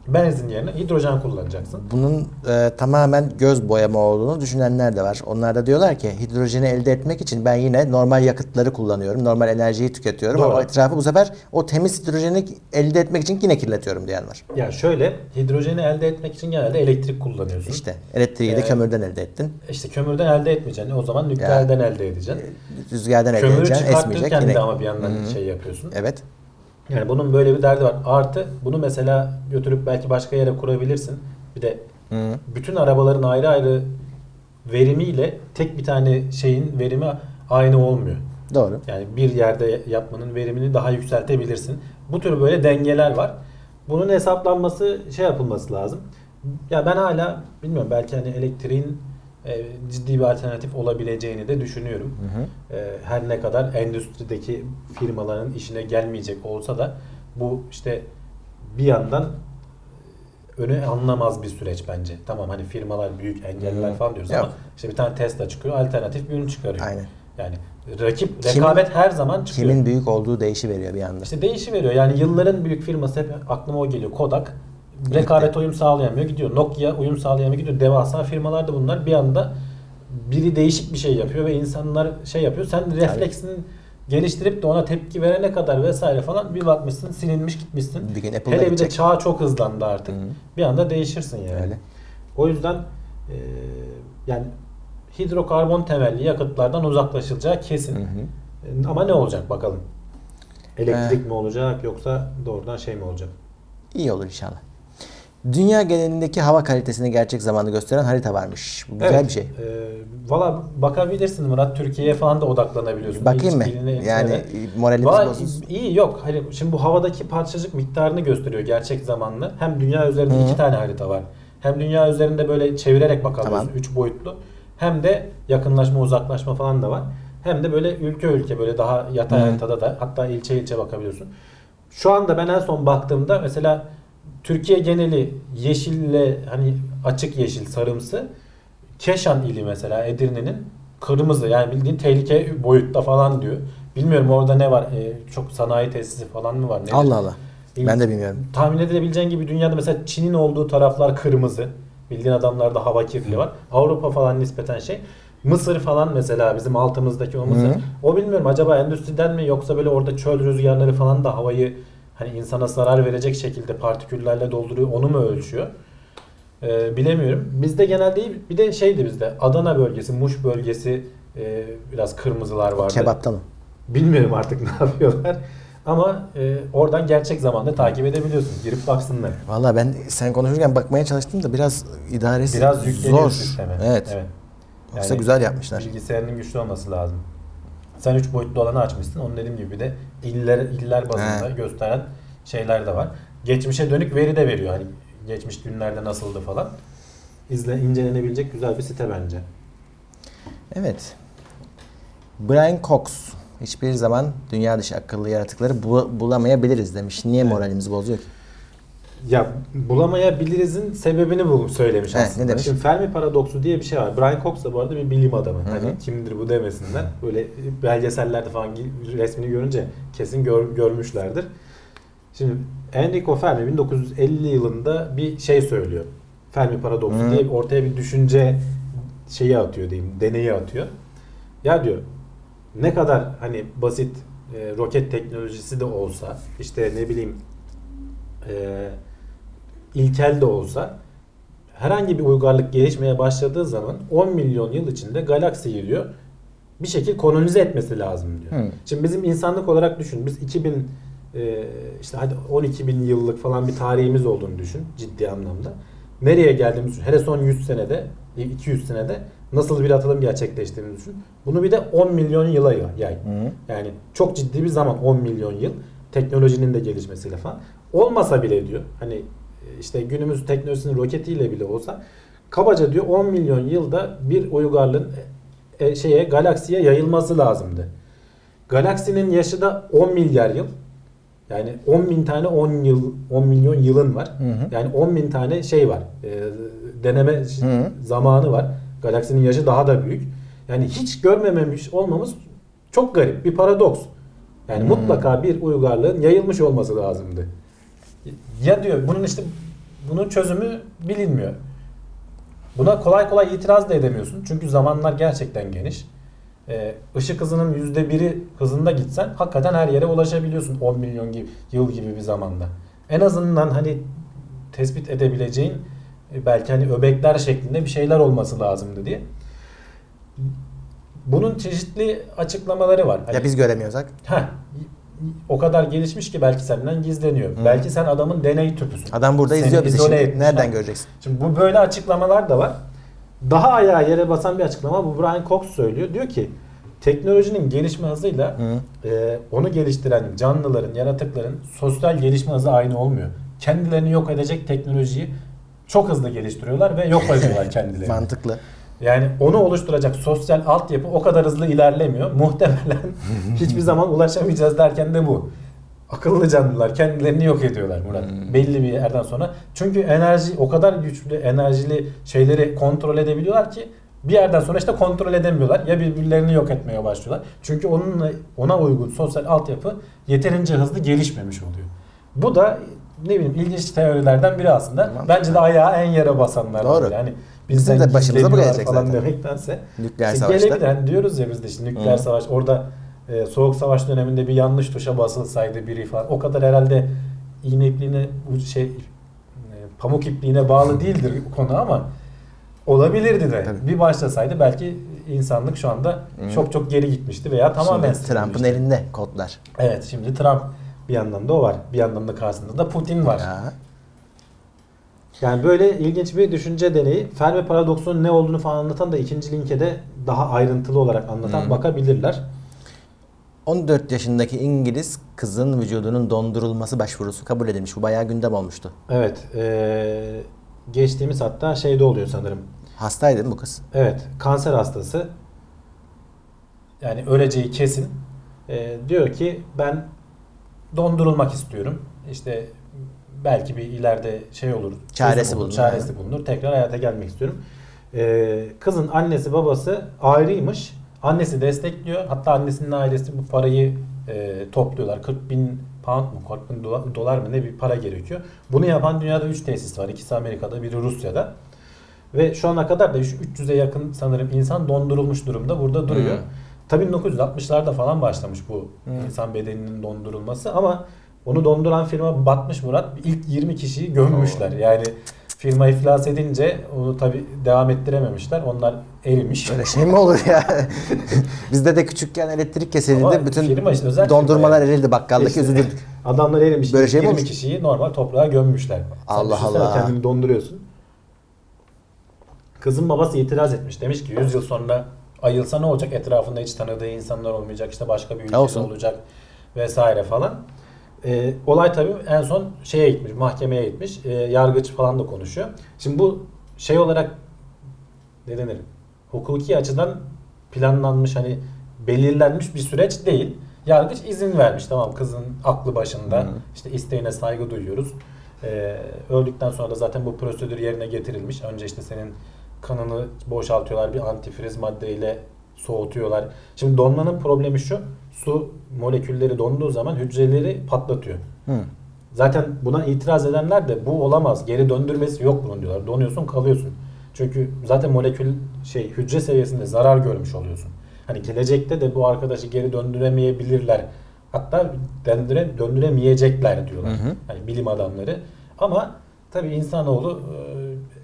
S2: Benzin yerine hidrojen kullanacaksın.
S1: Bunun e, tamamen göz boyama olduğunu düşünenler de var. Onlar da diyorlar ki hidrojeni elde etmek için ben yine normal yakıtları kullanıyorum. Normal enerjiyi tüketiyorum
S2: Doğru.
S1: ama etrafı bu sefer o temiz hidrojeni elde etmek için yine kirletiyorum diyen var.
S2: Yani şöyle hidrojeni elde etmek için genelde elektrik kullanıyorsun. İşte,
S1: İşte elektriği de
S2: Ee,
S1: kömürden elde ettin.
S2: kömürden elde etmeyeceksin. O zaman nükleerden elde edeceksin.
S1: Rüzgardan elde
S2: Kömürü
S1: edeceksin, esmeyecek
S2: çıkartırken
S1: yine.
S2: de ama bir yandan
S1: hı.
S2: şey yapıyorsun.
S1: Evet.
S2: Yani bunun böyle bir derdi var. Artı bunu mesela götürüp belki başka yere kurabilirsin. Bir de
S1: Hı.
S2: bütün arabaların ayrı ayrı verimiyle tek bir tane şeyin verimi aynı olmuyor.
S1: Doğru.
S2: Yani bir yerde yapmanın verimini daha yükseltebilirsin. Bu tür böyle dengeler var. Bunun hesaplanması şey yapılması lazım. Ya ben hala bilmiyorum belki hani elektriğin e, ciddi bir alternatif olabileceğini de düşünüyorum.
S1: Hı hı.
S2: E, her ne kadar endüstrideki firmaların işine gelmeyecek olsa da bu işte bir yandan öne anlamaz bir süreç bence. Tamam hani firmalar büyük engeller
S1: Hı.
S2: falan diyoruz
S1: Yok.
S2: ama işte bir tane Tesla çıkıyor alternatif bir ürün çıkarıyor.
S1: Aynen.
S2: Yani rakip,
S1: Kimin-
S2: rekabet her zaman çıkıyor.
S1: Kimin büyük olduğu değişi veriyor bir anda.
S2: İşte değişi veriyor. Yani yılların büyük firması hep aklıma o geliyor. Kodak rekabet uyum sağlayamıyor gidiyor. Nokia uyum sağlayamıyor gidiyor. Devasa firmalar da bunlar bir anda biri değişik bir şey yapıyor ve insanlar şey yapıyor. Sen refleksini geliştirip de ona tepki verene kadar vesaire falan bir bakmışsın silinmiş gitmişsin.
S1: Bir gün Apple'da
S2: Hele bir de
S1: gidecek.
S2: çağ çok hızlandı artık.
S1: Hı.
S2: Bir anda değişirsin yani.
S1: Öyle.
S2: O yüzden e, yani hidrokarbon temelli yakıtlardan uzaklaşılacağı kesin.
S1: Hı hı.
S2: Ama ne olacak bakalım? Elektrik mi olacak yoksa doğrudan şey mi olacak?
S1: İyi olur inşallah. Dünya genelindeki hava kalitesini gerçek zamanlı gösteren harita varmış. Bu güzel
S2: Evet,
S1: bir şey.
S2: E, Valla bakabilirsin Murat. Türkiye'ye falan da odaklanabiliyorsun.
S1: Bakayım mı? Yani
S2: etmeden.
S1: moralimiz
S2: Valla
S1: bozulsun.
S2: iyi yok. Hani şimdi bu havadaki parçacık miktarını gösteriyor gerçek zamanlı. Hem dünya üzerinde
S1: Hı.
S2: iki tane harita var. Hem dünya üzerinde böyle çevirerek bakabiliyorsun.
S1: Tamam.
S2: Üç boyutlu. Hem de yakınlaşma uzaklaşma falan da var. Hem de böyle ülke ülke böyle daha yatay
S1: Hı.
S2: haritada da hatta ilçe ilçe bakabiliyorsun. Şu anda ben en son baktığımda mesela Türkiye geneli yeşille hani açık yeşil sarımsı Keşan ili mesela Edirne'nin kırmızı yani bildiğin tehlike boyutta falan diyor. Bilmiyorum orada ne var? Ee, çok sanayi tesisi falan mı var? Nedir?
S1: Allah Allah.
S2: İyi.
S1: Ben de bilmiyorum.
S2: Tahmin edilebileceğin gibi dünyada mesela Çin'in olduğu taraflar kırmızı. Bildiğin adamlarda hava kirliliği var. Avrupa falan nispeten şey. Mısır falan mesela bizim altımızdaki o Mısır.
S1: Hı.
S2: O bilmiyorum acaba endüstriden mi yoksa böyle orada çöl rüzgarları falan da havayı hani insana zarar verecek şekilde partiküllerle dolduruyor onu mu ölçüyor? Ee, bilemiyorum. Bizde genelde. Bir de şeydi bizde Adana bölgesi, Muş bölgesi e, biraz kırmızılar vardı.
S1: Kebapta mı?
S2: Bilmiyorum artık (laughs) ne yapıyorlar. Ama e, oradan gerçek zamanda takip edebiliyorsun. Girip baksınlar.
S1: Valla ben sen konuşurken bakmaya çalıştım da biraz idaresi
S2: Biraz
S1: zor.
S2: sisteme.
S1: Evet. Yoksa
S2: Yani
S1: güzel yapmışlar.
S2: Bilgisayarının güçlü olması lazım. Sen 3 boyutlu olanı açmışsın. Onun dediğim gibi bir de iller iller bazında
S1: He.
S2: gösteren şeyler de var. Geçmişe dönük veri de veriyor. Hani geçmiş günlerde nasıldı falan. İzle incelenebilecek güzel bir site bence.
S1: Evet. Brian Cox hiçbir zaman dünya dışı akıllı yaratıkları bu- bulamayabiliriz demiş. Niye moralimizi bozuyor ki?
S2: Ya bulamayabilirizin sebebini bu söylemiş
S1: Evet,
S2: aslında.
S1: ne demiş?
S2: Şimdi Fermi paradoksu diye bir şey var. Brian Cox da bu arada bir bilim adamı.
S1: Hı hı.
S2: Hani kimdir bu demesinler. Böyle belgesellerde falan resmini görünce kesin gör- görmüşlerdir. Şimdi Enrico Fermi 1950 yılında bir şey söylüyor. Fermi paradoksu
S1: Hı.
S2: diye ortaya bir düşünce şeyi atıyor diyeyim, deneyi atıyor. Ya diyor ne kadar hani basit e, roket teknolojisi de olsa işte ne bileyim e, ilkel de olsa herhangi bir uygarlık gelişmeye başladığı zaman 10 milyon yıl içinde galaksiyi diyor bir şekilde kolonize etmesi lazım diyor.
S1: Hı.
S2: Şimdi bizim insanlık olarak düşün. Biz 2000 e, işte hadi 12 bin yıllık falan bir tarihimiz olduğunu düşün ciddi anlamda. Nereye geldiğimizi düşün. Hele son 100 senede 200 senede nasıl bir atılım gerçekleştiğini düşün. Bunu bir de 10 milyon yıla yay.
S1: Hı.
S2: Yani çok ciddi bir zaman 10 milyon yıl teknolojinin de gelişmesiyle falan. Olmasa bile diyor hani işte günümüz teknolojisinin roketiyle bile olsa kabaca diyor 10 milyon yılda bir uygarlığın e, e, şeye galaksiye yayılması lazımdı. Galaksinin yaşı da 10 milyar yıl. Yani 10 bin tane 10 yıl 10 milyon yılın var.
S1: Hı hı.
S2: Yani 10 bin tane şey var. E, deneme
S1: Hı.
S2: zamanı var. Galaksinin yaşı daha da büyük. Yani hiç görmememiş olmamız çok garip. Bir paradoks. Yani
S1: Hmm.
S2: mutlaka bir uygarlığın yayılmış olması lazımdı. Ya diyor bunun işte bunun çözümü bilinmiyor. Buna kolay kolay itiraz da edemiyorsun. Çünkü zamanlar gerçekten geniş. Ee, ışık hızının yüzde biri hızında gitsen hakikaten her yere ulaşabiliyorsun 10 milyon gibi, yıl gibi bir zamanda. En azından hani tespit edebileceğin e, belki hani öbekler şeklinde bir şeyler olması lazımdı diye. Bunun çeşitli açıklamaları var. Hani-
S1: Ya biz göremiyorsak?
S2: Heh, o kadar gelişmiş ki belki senden gizleniyor.
S1: Hı.
S2: Belki sen adamın deney tüpüsün.
S1: Adam burada
S2: Seni
S1: izliyor bizi şimdi.
S2: etmiş.
S1: Nereden göreceksin?
S2: Şimdi bu böyle açıklamalar da var. Daha ayağa yere basan bir açıklama bu Brian Cox söylüyor. Diyor ki teknolojinin gelişme hızıyla
S1: Hı.
S2: e, onu geliştiren canlıların, yaratıkların sosyal gelişme hızı aynı olmuyor. Kendilerini yok edecek teknolojiyi çok hızlı geliştiriyorlar ve yok ediyorlar (laughs) kendilerini.
S1: Mantıklı.
S2: Yani onu oluşturacak sosyal altyapı o kadar hızlı ilerlemiyor. (laughs) Muhtemelen hiçbir zaman ulaşamayacağız derken de bu. Akıllı canlılar kendilerini yok ediyorlar Murat.
S1: Hmm.
S2: Belli bir yerden sonra. Çünkü enerji o kadar güçlü, enerjili şeyleri kontrol edebiliyorlar ki bir yerden sonra işte kontrol edemiyorlar. Ya birbirlerini yok etmeye başlıyorlar. Çünkü onunla ona uygun sosyal altyapı yeterince hızlı gelişmemiş oluyor. Bu da ne bileyim ilginç teorilerden biri aslında. Bence de ayağı en yere basanlardan
S1: Doğru.
S2: biri. Yani
S1: Bizim
S2: bizden
S1: de başımıza bu gelecek
S2: falan
S1: zaten.
S2: demektense
S1: Nükleer
S2: işte
S1: savaşta.
S2: gelebilir. Hani diyoruz ya biz de işte nükleer
S1: Hı.
S2: savaş orada e, soğuk savaş döneminde bir yanlış tuşa basılsaydı biri falan o kadar herhalde iğne ipliğine bu şey e, pamuk ipliğine bağlı değildir konu ama olabilirdi de.
S1: Tabii.
S2: Bir başlasaydı belki insanlık şu anda
S1: Hı.
S2: çok çok geri gitmişti veya tamamen
S1: Şimdi Trump'ın elinde kodlar.
S2: Evet şimdi Trump bir yandan da o var. Bir yandan da karşısında da Putin var.
S1: Ya.
S2: Yani böyle ilginç bir düşünce deneyi. Fermi paradoksunun ne olduğunu falan anlatan da ikinci linke de daha ayrıntılı olarak anlatan
S1: Hı.
S2: bakabilirler.
S1: 14 yaşındaki İngiliz kızın vücudunun dondurulması başvurusu kabul edilmiş. Bu bayağı gündem olmuştu.
S2: Evet. eee, geçtiğimiz hatta şeyde oluyor sanırım.
S1: Hastaydı değil mi bu kız?
S2: Evet. Kanser hastası. Yani öleceği kesin. Eee, diyor ki ben dondurulmak istiyorum. İşte belki bir ileride şey olur.
S1: Çaresi bulunur,
S2: Çaresi bulunur. Tekrar hayata gelmek istiyorum. Eee, kızın annesi babası ayrıymış. Annesi destekliyor. Hatta annesinin ailesi bu parayı eee, topluyorlar. 40 bin pound mu 40 bin dolar, mı ne bir para gerekiyor. Bunu yapan dünyada 3 tesis var. İkisi Amerika'da biri Rusya'da. Ve şu ana kadar da üç- 300'e yakın sanırım insan dondurulmuş durumda burada duruyor.
S1: Hmm.
S2: Tabii 1960'larda falan başlamış bu
S1: Hmm.
S2: insan bedeninin dondurulması ama onu donduran firma batmış Murat. İlk 20 kişiyi gömmüşler. Yani firma iflas edince onu tabii devam ettirememişler. Onlar erimiş.
S1: Böyle şey mi olur ya? (laughs) Bizde de küçükken elektrik kesildi.
S2: Ama
S1: Bütün
S2: firma işte, özel
S1: dondurmalar
S2: firma
S1: erildi. Bakkaldaki
S2: İşte,
S1: üzülürdük.
S2: Adamlar erimiş.
S1: Böyle şey mi
S2: 20
S1: olur?
S2: kişiyi normal toprağa gömmüşler.
S1: Allah Allah.
S2: Kendini donduruyorsun. Kızın babası itiraz etmiş. Demiş ki 100 yıl sonra ayılsa ne olacak? Etrafında hiç tanıdığı insanlar olmayacak. işte başka bir
S1: Olsun.
S2: olacak vesaire falan. Ee, olay tabii en son şeye gitmiş, mahkemeye gitmiş. Ee, yargıç falan da konuşuyor. Şimdi bu şey olarak ne denir? Hukuki açıdan planlanmış hani belirlenmiş bir süreç değil. Yargıç izin vermiş. Tamam kızın aklı başında.
S1: Hı.
S2: işte isteğine saygı duyuyoruz. Ee, öldükten sonra da zaten bu prosedür yerine getirilmiş. Önce işte senin kanını boşaltıyorlar bir antifriz maddeyle soğutuyorlar. Şimdi donmanın problemi şu. Su molekülleri donduğu zaman hücreleri patlatıyor.
S1: Hı.
S2: Zaten buna itiraz edenler de bu olamaz. Geri döndürmesi yok bunun diyorlar. Donuyorsun kalıyorsun. Çünkü zaten molekül şey hücre seviyesinde zarar görmüş oluyorsun. Hani gelecekte de bu arkadaşı geri döndüremeyebilirler. Hatta döndüre, döndüremeyecekler diyorlar.
S1: Hı hı.
S2: Hani bilim adamları. Ama tabii insanoğlu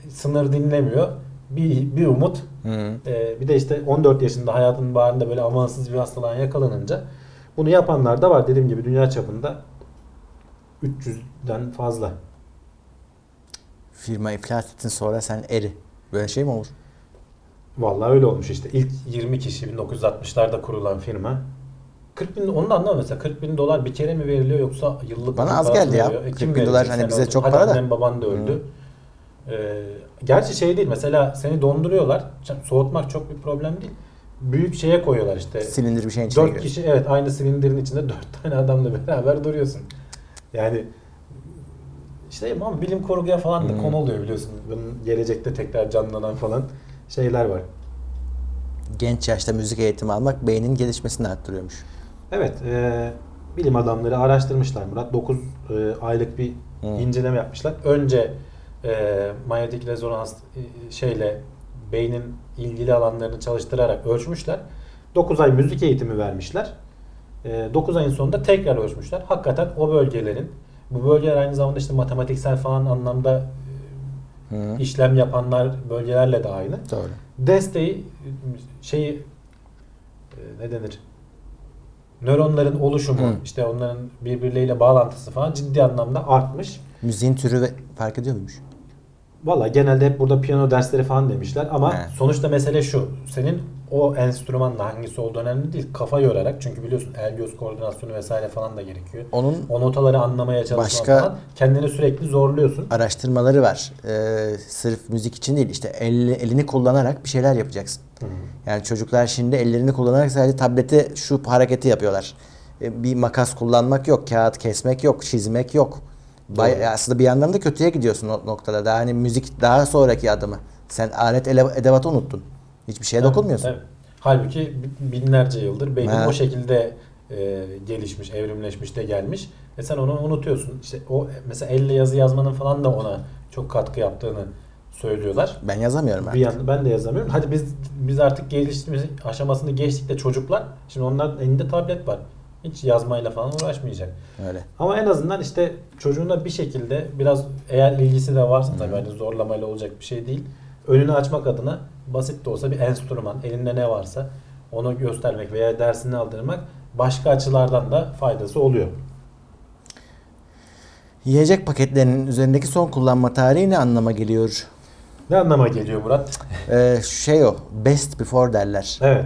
S2: e, sınır dinlemiyor. Bir, bir umut.
S1: Hı.
S2: E, bir de işte 14 yaşında hayatının bağrında böyle amansız bir hastalığa yakalanınca bunu yapanlar da var. Dediğim gibi dünya çapında 300'den fazla.
S1: Firma iflas ettin sonra sen eri. Böyle şey mi olur?
S2: Vallahi öyle olmuş işte. İlk 20 kişi 1960'larda kurulan firma. 40 bin, onu da anlamadım mesela 40 bin dolar bir kere mi veriliyor yoksa yıllık
S1: Bana az geldi ya.
S2: E,
S1: 40
S2: kim
S1: bin dolar hani bize çok para da.
S2: annen baban da öldü. Ee, gerçi şey değil mesela seni donduruyorlar. Soğutmak çok bir problem değil. Büyük şeye koyuyorlar işte.
S1: Silindir bir şeyin içine
S2: 4
S1: giriyor.
S2: kişi evet aynı silindirin içinde 4 tane adamla (laughs) beraber duruyorsun. Yani işte ama bilim kurguya falan da
S1: Hmm.
S2: konu oluyor biliyorsun. Bunun gelecekte tekrar canlanan falan şeyler var.
S1: Genç yaşta müzik eğitimi almak beynin gelişmesini arttırıyormuş.
S2: Evet, e, bilim adamları araştırmışlar Murat. 9 e, aylık bir
S1: Hı.
S2: inceleme yapmışlar. Önce e, manyetik rezonans e, şeyle beynin ilgili alanlarını çalıştırarak ölçmüşler. 9 ay müzik eğitimi vermişler. E, 9 ayın sonunda tekrar ölçmüşler. Hakikaten o bölgelerin bu bölgeler aynı zamanda işte matematiksel falan anlamda
S1: Hı.
S2: e, işlem yapanlar bölgelerle de aynı.
S1: Doğru.
S2: Desteği şeyi e, ne denir? Nöronların oluşumu,
S1: Hı.
S2: işte onların birbirleriyle bağlantısı falan ciddi anlamda artmış.
S1: Müziğin türü fark ediyor muymuş?
S2: Valla genelde hep burada piyano dersleri falan demişler ama
S1: He.
S2: sonuçta mesele şu. Senin o enstrümanla hangisi olduğu önemli değil. Kafa yorarak çünkü biliyorsun el göz koordinasyonu vesaire falan da gerekiyor.
S1: Onun
S2: O notaları anlamaya çalışman
S1: Başka-
S2: falan kendini sürekli zorluyorsun.
S1: araştırmaları var. Ee, sırf müzik için değil işte el- elini kullanarak bir şeyler yapacaksın. Yani çocuklar şimdi ellerini kullanarak sadece tablete şu hareketi yapıyorlar. Ee, Bir makas kullanmak yok, kağıt kesmek yok, çizmek yok. Bay- aslında bir yandan da kötüye gidiyorsun o noktada. Daha hani müzik daha sonraki adımı. Sen alet ele- edevatı unuttun. Hiçbir şeye
S2: Evet,
S1: dokunmuyorsun.
S2: evet. Halbuki bi- binlerce yıldır beynin
S1: Ha.
S2: o şekilde e, gelişmiş, evrimleşmiş de gelmiş. E sen onu unutuyorsun. İşte o mesela elle yazı yazmanın falan da ona çok katkı yaptığını söylüyorlar.
S1: Ben yazamıyorum
S2: Bir
S1: artık.
S2: yandan ben de yazamıyorum. Hadi biz biz artık geliştirme aşamasını geçtik de çocuklar şimdi onların elinde tablet var. Hiç yazmayla falan uğraşmayacak.
S1: Öyle.
S2: Ama en azından işte çocuğuna bir şekilde biraz eğer ilgisi de varsa tabii hani zorlamayla olacak bir şey değil. Önünü açmak adına basit de olsa bir enstrüman, elinde ne varsa onu göstermek veya dersini aldırmak başka açılardan da faydası oluyor.
S1: Yiyecek paketlerinin üzerindeki son kullanma tarihi ne anlama geliyor?
S2: Ne anlama geliyor Murat?
S1: Ee, şey o, best before derler.
S2: Evet.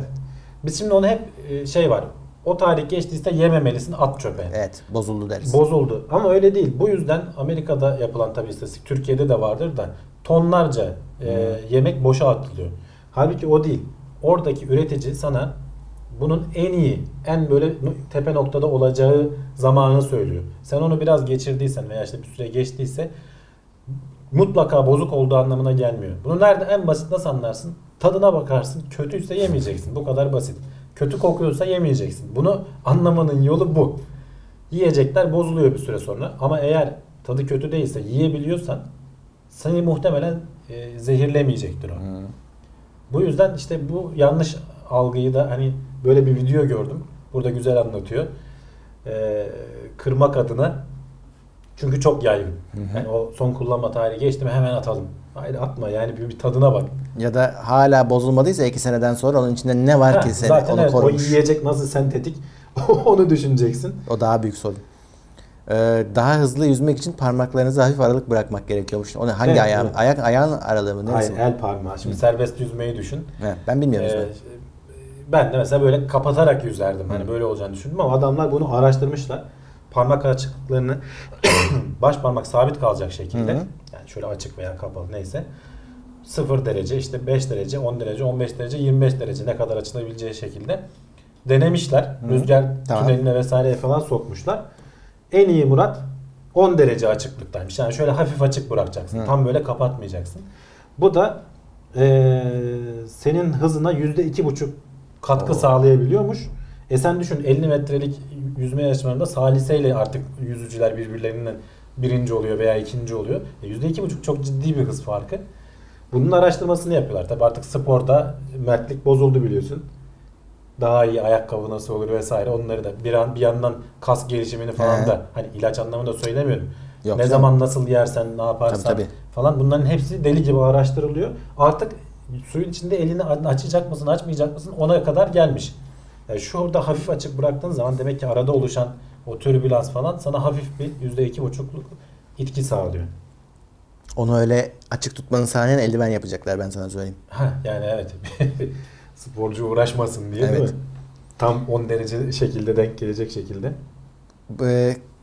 S2: Biz şimdi onu hep e, şey var. O tarih geçtiyse yememelisin at çöpe.
S1: Evet, bozuldu deriz.
S2: Bozuldu. Ama öyle değil. Bu yüzden Amerika'da yapılan tabii istatistik Türkiye'de de vardır da tonlarca e, yemek boşa atılıyor. Halbuki o değil. Oradaki üretici sana bunun en iyi, en böyle tepe noktada olacağı zamanı söylüyor. Sen onu biraz geçirdiysen veya işte bir süre geçtiyse mutlaka bozuk olduğu anlamına gelmiyor. Bunu nerede en basit nasıl anlarsın? Tadına bakarsın. Kötüyse yemeyeceksin. Bu kadar basit. Kötü kokuyorsa yemeyeceksin. Bunu anlamanın yolu bu. Yiyecekler bozuluyor bir süre sonra. Ama eğer tadı kötü değilse yiyebiliyorsan seni muhtemelen e, zehirlemeyecektir o.
S1: Hı.
S2: Bu yüzden işte bu yanlış algıyı da hani böyle bir video gördüm. Burada güzel anlatıyor. Ee, kırmak adına çünkü çok yaygın.
S1: hı.
S2: Yani o son kullanma tarihi geçti mi hemen atalım. Hayır atma yani bir, bir tadına bak.
S1: Ya da hala bozulmadıysa iki seneden sonra onun içinde ne var
S2: Ha,
S1: ki seni
S2: zaten
S1: onu
S2: evet, o
S1: korumuş.
S2: yiyecek nasıl sentetik (laughs) onu düşüneceksin.
S1: O daha büyük sorun. Ee, daha hızlı yüzmek için parmaklarınızı hafif aralık bırakmak gerekiyormuş. O ne, hangi
S2: Evet,
S1: ayağın?
S2: evet.
S1: Ayak ayağın aralığı mı?
S2: Hayır el parmağı. Şimdi serbest yüzmeyi düşün.
S1: He, ben bilmiyorum.
S2: Ee, ben de mesela böyle kapatarak yüzerdim. Hani
S1: Hı.
S2: böyle olacağını düşündüm ama adamlar bunu araştırmışlar. Parmak açıklıklarını (clears throat) baş parmak sabit kalacak şekilde
S1: Hı hı.
S2: Yani şöyle açık veya kapalı neyse 0 derece işte 5 derece 10 derece 15 derece 25 derece ne kadar açılabileceği şekilde denemişler.
S1: Hı.
S2: Rüzgar
S1: Tamam.
S2: tüneline vesaireye falan sokmuşlar. En iyi Murat 10 derece açıklıktaymış. Yani şöyle hafif açık bırakacaksın.
S1: Hı.
S2: Tam böyle kapatmayacaksın. Bu da eee, senin hızına %2,5 katkı
S1: Oo.
S2: sağlayabiliyormuş. E sen düşün 50 metrelik yüzme yarışmalarında saliseyle artık yüzücüler birbirlerinden birinci oluyor veya ikinci oluyor. E %2,5 çok ciddi bir hız farkı. Bunun araştırmasını yapıyorlar. Tabi artık sporda mertlik bozuldu biliyorsun. Daha iyi ayakkabı nasıl olur vesaire onları da bir an bir yandan kas gelişimini falan
S1: He.
S2: da hani ilaç anlamında söylemiyorum.
S1: Yok
S2: ne
S1: canım.
S2: zaman nasıl yersen ne yaparsan
S1: Tabii, tabii.
S2: falan bunların hepsi deli gibi araştırılıyor. Artık suyun içinde elini açacak mısın açmayacak mısın ona kadar gelmiş. Yani şurada hafif açık bıraktığın zaman demek ki arada oluşan o türbülans falan sana hafif bir yüzde iki buçukluk itki sağlıyor.
S1: Onu öyle açık tutmanın sahnen eldiven yapacaklar ben sana söyleyeyim.
S2: Ha yani evet. (laughs) Sporcu uğraşmasın diye değil
S1: Evet.
S2: mi? Tam 10 derece şekilde denk gelecek şekilde.
S1: Bu,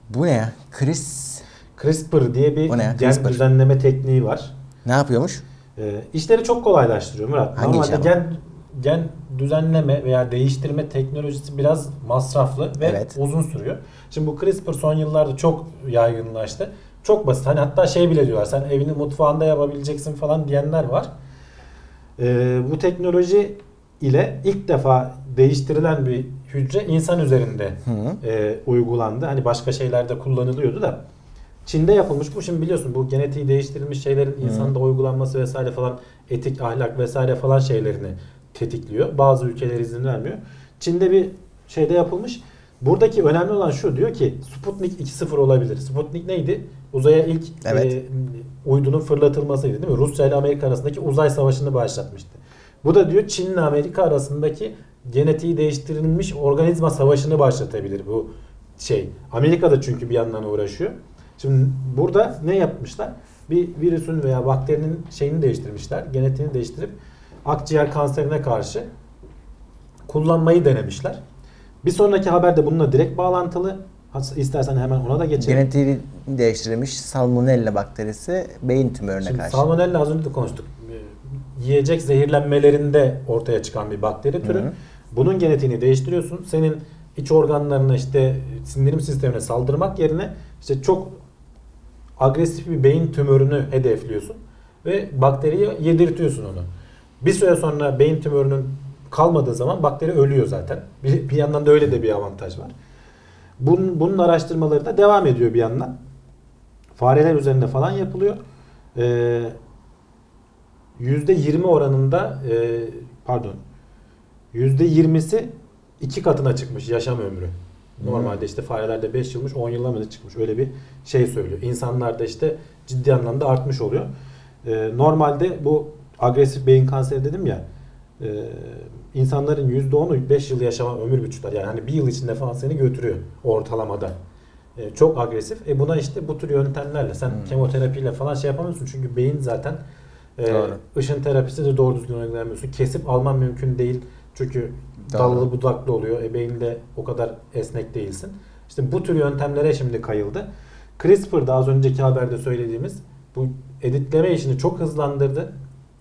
S1: bu ne ya? Chris
S2: CRISPR diye bir gen
S1: CRISPR.
S2: düzenleme tekniği var.
S1: ne yapıyormuş?
S2: Ee, işleri çok kolaylaştırıyor Murat.
S1: Hangi
S2: Normalde gen gen düzenleme veya değiştirme teknolojisi biraz masraflı ve
S1: Evet.
S2: uzun sürüyor. Şimdi bu CRISPR son yıllarda çok yaygınlaştı. Çok basit. Hani hatta şey bile diyorlar. Sen evini mutfağında yapabileceksin falan diyenler var. Ee, bu teknoloji ile ilk defa değiştirilen bir hücre insan üzerinde
S1: Hı.
S2: e, uygulandı. Hani başka şeylerde kullanılıyordu da. Çin'de yapılmış bu. Şimdi biliyorsun bu genetiği değiştirilmiş şeylerin insanda uygulanması vesaire falan etik, ahlak vesaire falan şeylerini tetikliyor. Bazı ülkeler izin vermiyor. Çin'de bir şeyde yapılmış. Buradaki önemli olan şu diyor ki Sputnik 2.0 olabilir. Sputnik neydi? Uzaya ilk
S1: Evet.
S2: e, uydunun fırlatılmasıydı değil mi? Rusya ile Amerika arasındaki uzay savaşını başlatmıştı. Bu da diyor Çin ile Amerika arasındaki genetiği değiştirilmiş organizma savaşını başlatabilir bu şey. Amerika da çünkü bir yandan uğraşıyor. Şimdi burada ne yapmışlar? Bir virüsün veya bakterinin şeyini değiştirmişler. Genetiğini değiştirip akciğer kanserine karşı kullanmayı denemişler. Bir sonraki haber de bununla direkt bağlantılı. İstersen hemen ona da geçelim.
S1: Genetiği değiştirilmiş salmonella bakterisi beyin tümörüne
S2: Şimdi
S1: karşı.
S2: salmonella az önce de konuştuk. Yiyecek zehirlenmelerinde ortaya çıkan bir bakteri türü.
S1: Hı hı.
S2: Bunun genetiğini değiştiriyorsun. Senin iç organlarına işte sindirim sistemine saldırmak yerine işte çok agresif bir beyin tümörünü hedefliyorsun ve bakteriye yedirtiyorsun onu. Bir süre sonra beyin tümörünün kalmadığı zaman bakteri ölüyor zaten. Bir, bir yandan da öyle de bir avantaj var. Bunun, bunun araştırmaları da devam ediyor bir yandan. Fareler üzerinde falan yapılıyor. Ee, %20 oranında e, pardon %20'si iki katına çıkmış yaşam ömrü. Normalde işte farelerde 5 yılmış 10 yıla mı çıkmış öyle bir şey söylüyor. İnsanlarda işte ciddi anlamda artmış oluyor. Ee, normalde bu agresif beyin kanseri dedim ya e, insanların %10'u 5 yıl yaşama ömür bütçüler. Yani hani bir yıl içinde falan seni götürüyor ortalamada. E, çok agresif. E buna işte bu tür yöntemlerle sen
S1: Hmm.
S2: kemoterapiyle falan şey yapamıyorsun. Çünkü beyin zaten e,
S1: Doğru.
S2: ışın terapisi de doğru düzgün uygulayamıyorsun. Kesip alman mümkün değil. Çünkü
S1: Doğru.
S2: dallı budaklı oluyor. E beyinde o kadar esnek değilsin. İşte bu tür yöntemlere şimdi kayıldı. CRISPR'da az önceki haberde söylediğimiz bu editleme işini çok hızlandırdı.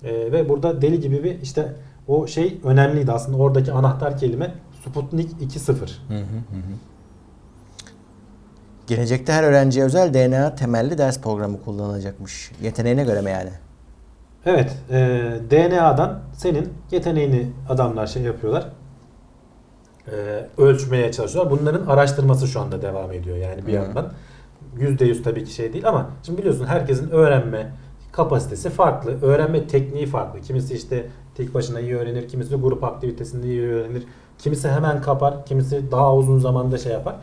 S2: E, ve burada deli gibi bir işte o şey önemliydi aslında oradaki anahtar kelime Sputnik 2.0.
S1: Hı hı hı. Gelecekte her öğrenciye özel DNA temelli ders programı kullanılacakmış. Yeteneğine göre mi yani?
S2: Evet, e, DNA'dan senin yeteneğini adamlar şey yapıyorlar. E, ölçmeye çalışıyorlar. Bunların araştırması şu anda devam ediyor yani bir
S1: Hı.
S2: yandan. %100 tabii ki şey değil ama şimdi biliyorsun herkesin öğrenme kapasitesi farklı. Öğrenme tekniği farklı. Kimisi işte tek başına iyi öğrenir, kimisi grup aktivitesinde iyi öğrenir. Kimisi hemen kapar, kimisi daha uzun zamanda şey yapar.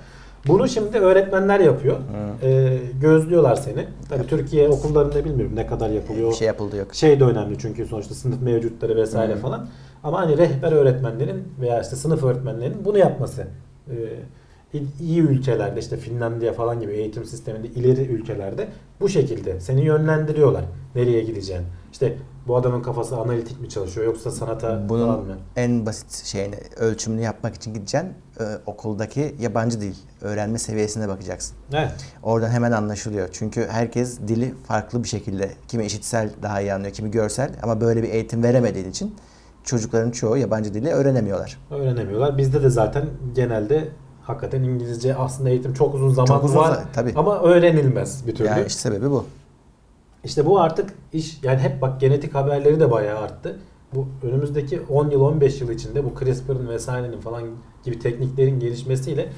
S2: Bunu şimdi öğretmenler yapıyor.
S1: Hı.
S2: E, gözlüyorlar seni. Tabii Türkiye okullarında bilmiyorum ne kadar yapılıyor.
S1: Bir şey yapıldı yok.
S2: Şey de önemli çünkü sonuçta sınıf mevcutları vesaire
S1: Hı.
S2: falan. Ama hani rehber öğretmenlerin veya işte sınıf öğretmenlerinin bunu yapması. Ee, iyi ülkelerde işte Finlandiya falan gibi eğitim sisteminde ileri ülkelerde bu şekilde seni yönlendiriyorlar. Nereye gideceğin. İşte bu adamın kafası analitik mi çalışıyor yoksa sanata falan
S1: Bunun
S2: mı?
S1: en basit şeyini ölçümünü yapmak için gideceksin. e, okuldaki yabancı dil öğrenme seviyesine bakacaksın.
S2: Evet.
S1: Oradan hemen anlaşılıyor. Çünkü herkes dili farklı bir şekilde. Kimi işitsel daha iyi anlıyor, kimi görsel. Ama böyle bir eğitim veremediği için çocukların çoğu yabancı dili öğrenemiyorlar.
S2: Öğrenemiyorlar. Bizde de zaten genelde hakikaten İngilizce aslında eğitim çok uzun zaman
S1: Çok uzun
S2: var
S1: tabii.
S2: ama öğrenilmez bir türlü.
S1: Yani işte sebebi bu.
S2: İşte bu artık iş yani hep bak genetik haberleri de bayağı arttı. Bu önümüzdeki 10 yıl 15 yıl içinde bu CRISPR'ın vesairenin falan gibi tekniklerin gelişmesiyle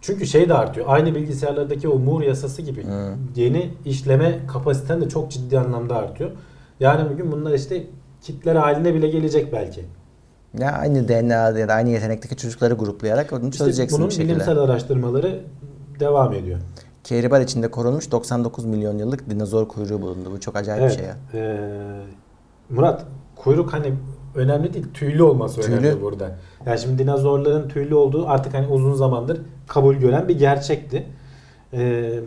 S2: çünkü şey de artıyor. Aynı bilgisayarlardaki o Moore yasası gibi
S1: Hı.
S2: yeni işleme kapasiten de çok ciddi anlamda artıyor. Yarın bir gün bunlar işte kitler haline bile gelecek belki.
S1: Ya aynı DNA ya da aynı yetenekteki çocukları gruplayarak onu
S2: İşte
S1: çözeceksin
S2: bunun
S1: bir şekilde.
S2: bilimsel araştırmaları devam ediyor.
S1: Kehribar içinde korunmuş 99 milyon yıllık dinozor kuyruğu bulundu. Bu çok acayip bir şey ya.
S2: Ee, Murat kuyruk hani önemli değil tüylü olması
S1: Tüylü.
S2: önemli burada. Yani şimdi dinozorların tüylü olduğu artık hani uzun zamandır kabul gören bir gerçekti. Ee,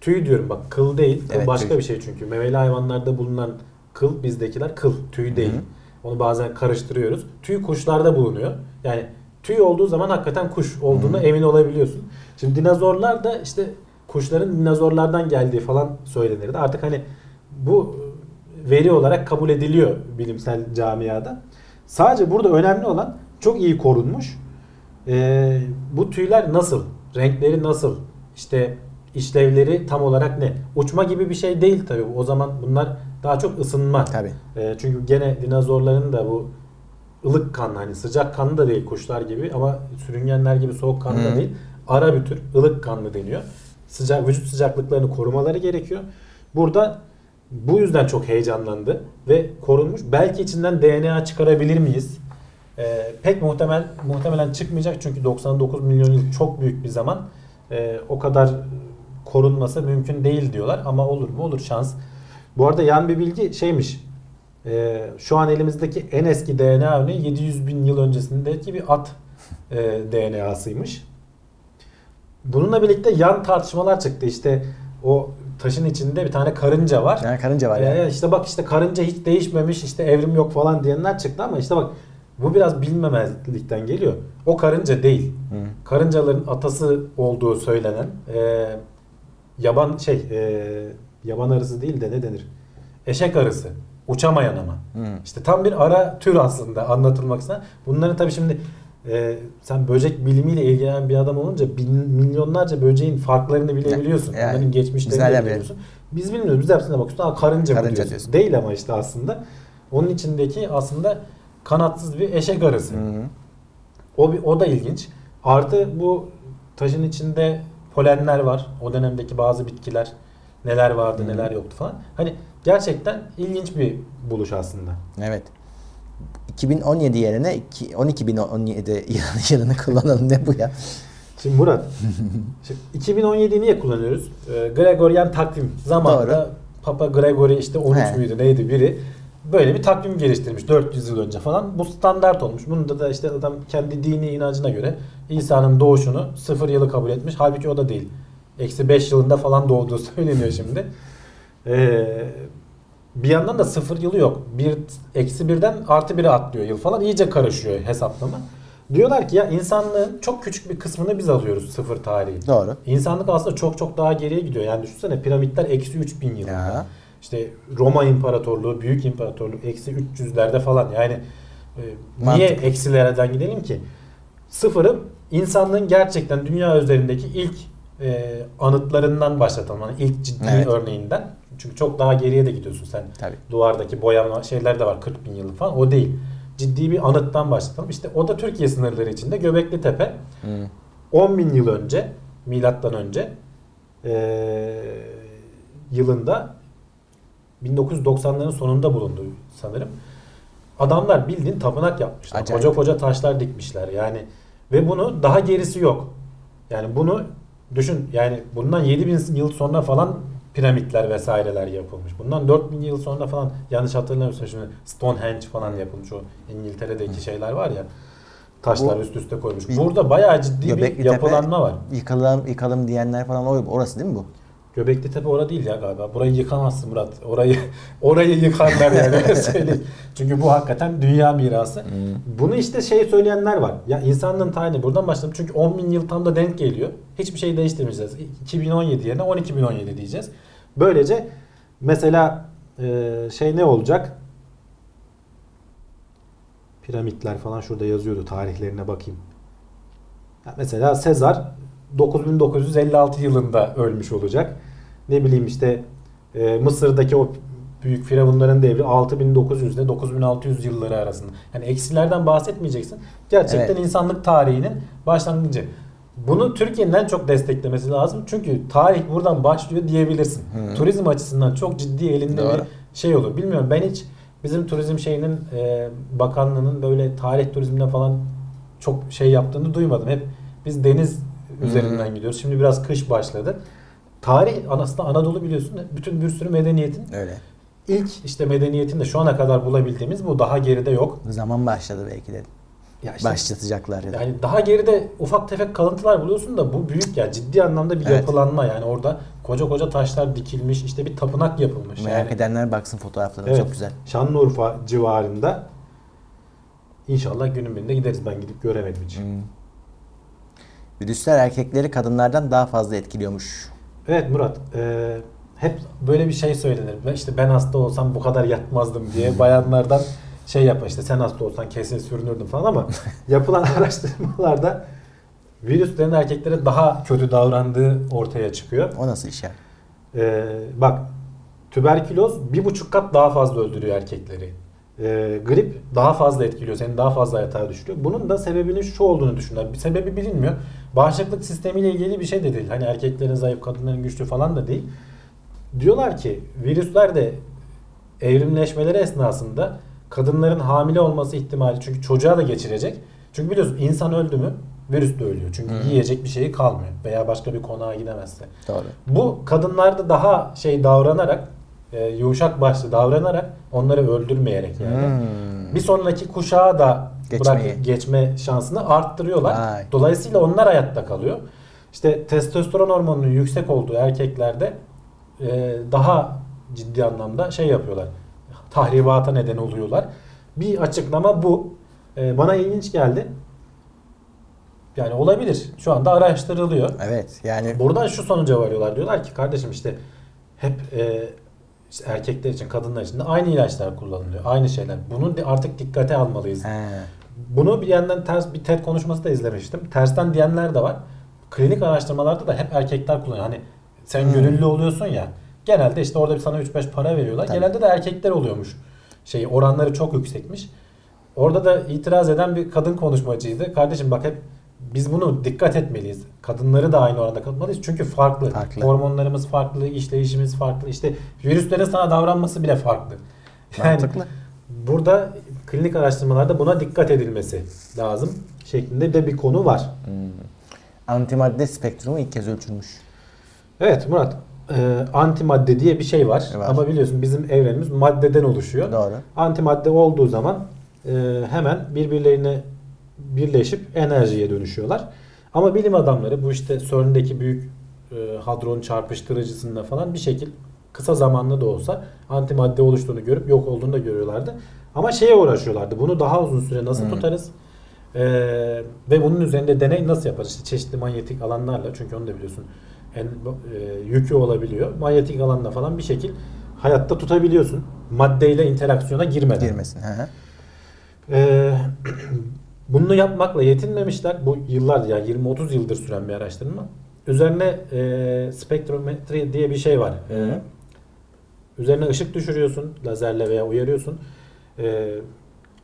S2: tüy diyorum bak kıl değil.
S1: Evet,
S2: başka
S1: tüy.
S2: bir şey çünkü. Memeli hayvanlarda bulunan kıl bizdekiler kıl tüy değil.
S1: Hı
S2: Onu bazen karıştırıyoruz. Tüy kuşlarda bulunuyor. Yani tüy olduğu zaman hakikaten kuş olduğuna emin olabiliyorsun. Şimdi dinozorlar da işte kuşların dinozorlardan geldiği falan söylenirdi. Artık hani bu veri olarak kabul ediliyor bilimsel camiada. Sadece burada önemli olan çok iyi korunmuş. Ee, bu tüyler nasıl? Renkleri nasıl? İşte işlevleri tam olarak ne? Uçma gibi bir şey değil tabii. O zaman bunlar daha çok ısınma.
S1: Tabii.
S2: Ee, çünkü gene dinozorların da bu ılık kanlı hani sıcak kanlı da değil kuşlar gibi ama sürüngenler gibi soğuk kanlı da değil. Ara bir tür ılık kanlı deniyor. Sıcak vücut sıcaklıklarını korumaları gerekiyor. Burada bu yüzden çok heyecanlandı ve korunmuş. Belki içinden DNA çıkarabilir miyiz? Ee, pek muhtemel muhtemelen çıkmayacak çünkü 99 milyon yıl çok büyük bir zaman. Ee, o kadar korunması mümkün değil diyorlar ama olur mu olur şans. Bu arada yan bir bilgi şeymiş. Ee, şu an elimizdeki en eski DNA örneği 700 bin yıl öncesindeki bir at e, DNA'sıymış. Bununla birlikte yan tartışmalar çıktı. İşte o taşın içinde bir tane karınca var.
S1: Yani karınca var ya.
S2: Ee, işte bak işte karınca hiç değişmemiş işte evrim yok falan diyenler çıktı ama işte bak bu biraz bilmemezlikten geliyor. O karınca değil.
S1: Hı.
S2: Karıncaların atası olduğu söylenen e, yaban şey e, yaban arısı değil de ne denir? Eşek arısı. Uçamayan ama.
S1: Hı.
S2: İşte tam bir ara tür aslında anlatılmak istenen. Bunların tabii şimdi e, sen böcek bilimiyle ilgilenen bir adam olunca bin, milyonlarca böceğin farklarını bilebiliyorsun.
S1: Yani,
S2: Onların geçmişlerini de biliyorsun. Biz bilmiyoruz. Biz hepsine bakıyorsun. Aa, karınca,
S1: Karınca
S2: diyorsun.
S1: diyorsun.
S2: Değil ama işte aslında. Onun içindeki aslında kanatsız bir eşek arısı.
S1: Hı hı.
S2: O, bir- o da ilginç. Artı bu taşın içinde polenler var. O dönemdeki bazı bitkiler neler vardı
S1: Hı.
S2: neler yoktu falan. Hani gerçekten ilginç bir buluş aslında.
S1: Evet. 2017 yerine iki- 12017 yılını, yılını kullanalım ne bu ya?
S2: Şimdi Murat, (laughs) şimdi 2017'yi niye kullanıyoruz? Ee, Gregorian takvim. Zamanında
S1: Doğru.
S2: Papa Gregory işte 13
S1: He.
S2: müydü neydi biri. Böyle bir takvim geliştirmiş 400 yıl önce falan. Bu standart olmuş. Bunda da işte adam kendi dini inancına göre İsa'nın doğuşunu sıfır yılı kabul etmiş. Halbuki o da değil. Eksi 5 yılında falan doğduğu (laughs) söyleniyor şimdi. Ee, bir yandan da sıfır yılı yok. Bir, eksi birden artı bire atlıyor yıl falan. İyice karışıyor hesaplama. Diyorlar ki ya insanlığın çok küçük bir kısmını biz alıyoruz sıfır tarihi.
S1: Doğru.
S2: İnsanlık aslında çok çok daha geriye gidiyor. Yani düşünsene piramitler eksi 3000 yılında.
S1: Ya.
S2: İşte Roma İmparatorluğu, Büyük İmparatorluk eksi 300'lerde falan. Yani e, niye eksilerden gidelim ki? Sıfırı insanlığın gerçekten dünya üzerindeki ilk e, anıtlarından başlatalım. Yani ilk ciddi
S1: Evet.
S2: örneğinden. Çünkü çok daha geriye de gidiyorsun sen.
S1: Tabii.
S2: Duvardaki boyama şeyler de var 40 bin yıllık falan. O değil. Ciddi bir anıttan başlatalım. İşte o da Türkiye sınırları içinde Göbekli Tepe.
S1: Hı.
S2: 10 bin yıl önce milattan önce eee, yılında 1990'ların sonunda bulundu sanırım. Adamlar bildiğin tapınak yapmışlar.
S1: Acayip.
S2: Koca koca taşlar dikmişler yani. Ve bunu daha gerisi yok. Yani bunu düşün yani bundan 7000 yıl sonra falan piramitler vesaireler yapılmış. Bundan 4000 yıl sonra falan yanlış hatırlamıyorsam şimdi Stonehenge falan yapılmış o İngiltere'deki şeyler var ya taşlar
S1: Bu-
S2: üst üste koymuş. Burada bayağı ciddi bir yapılanma var.
S1: Yıkalım, yıkalım diyenler falan o- orası değil mi bu?
S2: Göbekli Tepe orada değil ya galiba. Burayı yıkamazsın Murat. Orayı (laughs) orayı yıkarlar yani (laughs) öyle söyleyeyim. Çünkü bu hakikaten dünya mirası. Bunu işte şey söyleyenler var. Ya insanlığın tarihini buradan başladım. Çünkü 10 bin yıl tam da denk geliyor. Hiçbir şey değiştirmeyeceğiz. 2017 yerine 12017 diyeceğiz. Böylece mesela e, şey ne olacak? Piramitler falan şurada yazıyordu. Tarihlerine bakayım. Ya mesela Sezar 9956 yılında ölmüş olacak. Ne bileyim işte e, Mısır'daki o büyük firavunların devri 6900 ile 9600 yılları arasında. Yani eksilerden bahsetmeyeceksin. Gerçekten
S1: Evet.
S2: insanlık tarihinin başlangıcı. Bunu Türkiye'nin en çok desteklemesi lazım. Çünkü tarih buradan başlıyor diyebilirsin.
S1: Hı.
S2: Turizm açısından çok ciddi elinde
S1: Doğru.
S2: bir şey olur. Bilmiyorum ben hiç bizim turizm şeyinin e, bakanlığının böyle tarih turizmine falan çok şey yaptığını duymadım. Hep biz deniz üzerinden gidiyoruz. Şimdi biraz kış başladı. Tarih aslında Anadolu biliyorsun bütün bir sürü medeniyetin
S1: Öyle.
S2: ilk işte medeniyetin de şu ana kadar bulabildiğimiz bu daha geride yok.
S1: Zaman başladı belki de.
S2: Ya işte
S1: Başlatacaklar ya da.
S2: yani daha geride ufak tefek kalıntılar buluyorsun da bu büyük ya ciddi anlamda bir
S1: Evet.
S2: yapılanma yani orada koca koca taşlar dikilmiş işte bir tapınak yapılmış.
S1: Merak
S2: yani.
S1: edenler baksın fotoğraflarına
S2: Evet.
S1: çok güzel.
S2: Şanlıurfa civarında İnşallah günün birinde gideriz. Ben gidip göremedim hiç.
S1: Hmm. Virüsler erkekleri kadınlardan daha fazla etkiliyormuş.
S2: Evet Murat. e, hep böyle bir şey söylenir. İşte ben hasta olsam bu kadar yatmazdım diye bayanlardan şey yapar işte sen hasta olsan kesin sürünürdün falan ama (laughs) yapılan araştırmalarda virüslerin erkeklere daha kötü davrandığı ortaya çıkıyor.
S1: O nasıl iş ya?
S2: Ee, bak tüberküloz bir buçuk kat daha fazla öldürüyor erkekleri. Ee, grip daha fazla etkiliyor. Seni daha fazla yatağa düşürüyor. Bunun da sebebinin şu olduğunu düşünüyorlar. Bir sebebi bilinmiyor. Bağışıklık sistemiyle ilgili bir şey de değil. Hani erkeklerin zayıf, kadınların güçlü falan da değil. Diyorlar ki virüsler de evrimleşmeleri esnasında kadınların hamile olması ihtimali çünkü çocuğa da geçirecek. Çünkü biliyorsun insan öldü mü virüs de ölüyor. Çünkü
S1: Hı.
S2: yiyecek bir şeyi kalmıyor veya başka bir konağa gidemezse.
S1: Doğru.
S2: Bu kadınlarda daha şey davranarak, e, yumuşak başlı davranarak onları öldürmeyerek yani.
S1: Hmm.
S2: Bir sonraki kuşağa da
S1: Geçmeyi.
S2: bırak geçme şansını arttırıyorlar.
S1: Vay.
S2: Dolayısıyla onlar hayatta kalıyor. İşte testosteron hormonunun yüksek olduğu erkeklerde e, daha ciddi anlamda şey yapıyorlar. Tahribata neden oluyorlar. Bir açıklama bu. E, bana ilginç geldi. Yani olabilir. Şu anda araştırılıyor.
S1: Evet yani
S2: Buradan şu sonuca varıyorlar. Diyorlar ki kardeşim işte hep e, işte erkekler için, kadınlar için de aynı ilaçlar kullanılıyor. Aynı şeyler. Bunu artık dikkate almalıyız.
S1: he,
S2: Bunu bir yandan ters bir TED konuşması da izlemiştim. Tersten diyenler de var. Klinik araştırmalarda da hep erkekler kullanıyor. Hani sen
S1: Hmm.
S2: gönüllü oluyorsun ya. Genelde işte orada bir sana 3-5 para veriyorlar.
S1: Tabii.
S2: Genelde de erkekler oluyormuş. Şey oranları çok yüksekmiş. Orada da itiraz eden bir kadın konuşmacıydı. Kardeşim bak hep biz bunu dikkat etmeliyiz. Kadınları da aynı oranda katmalıyız. Çünkü farklı.
S1: Farklı.
S2: Hormonlarımız farklı, işleyişimiz farklı. İşte virüslerin sana davranması bile farklı.
S1: mantıklı.
S2: Burada klinik araştırmalarda buna dikkat edilmesi lazım şeklinde de bir konu var.
S1: Hmm. Antimadde spektrumu ilk kez ölçülmüş.
S2: Evet Murat, e, antimadde diye bir şey var.
S1: Var.
S2: Ama biliyorsun bizim evrenimiz maddeden oluşuyor.
S1: Doğru.
S2: Antimadde olduğu zaman e, hemen birbirlerine birleşip enerjiye dönüşüyorlar. Ama bilim adamları bu işte CERN'deki büyük e, hadron çarpıştırıcısında falan bir şekil kısa zamanlı da olsa antimadde oluştuğunu görüp yok olduğunu da görüyorlardı. Ama şeye uğraşıyorlardı. Bunu daha uzun süre nasıl
S1: Hmm.
S2: tutarız? E, ve bunun üzerinde deney nasıl yaparız? İşte çeşitli manyetik alanlarla çünkü onu da biliyorsun en, e, yükü olabiliyor. Manyetik alanla falan bir şekil hayatta tutabiliyorsun. Maddeyle interaksiyona girmeden.
S1: Girmesin. Hı hı.
S2: Ee, bunu yapmakla yetinmemişler. Bu yıllar yani 20-30 yıldır süren bir araştırma. Üzerine e, spektrometri diye bir şey var. E,
S1: Hı.
S2: üzerine ışık düşürüyorsun lazerle veya uyarıyorsun. E,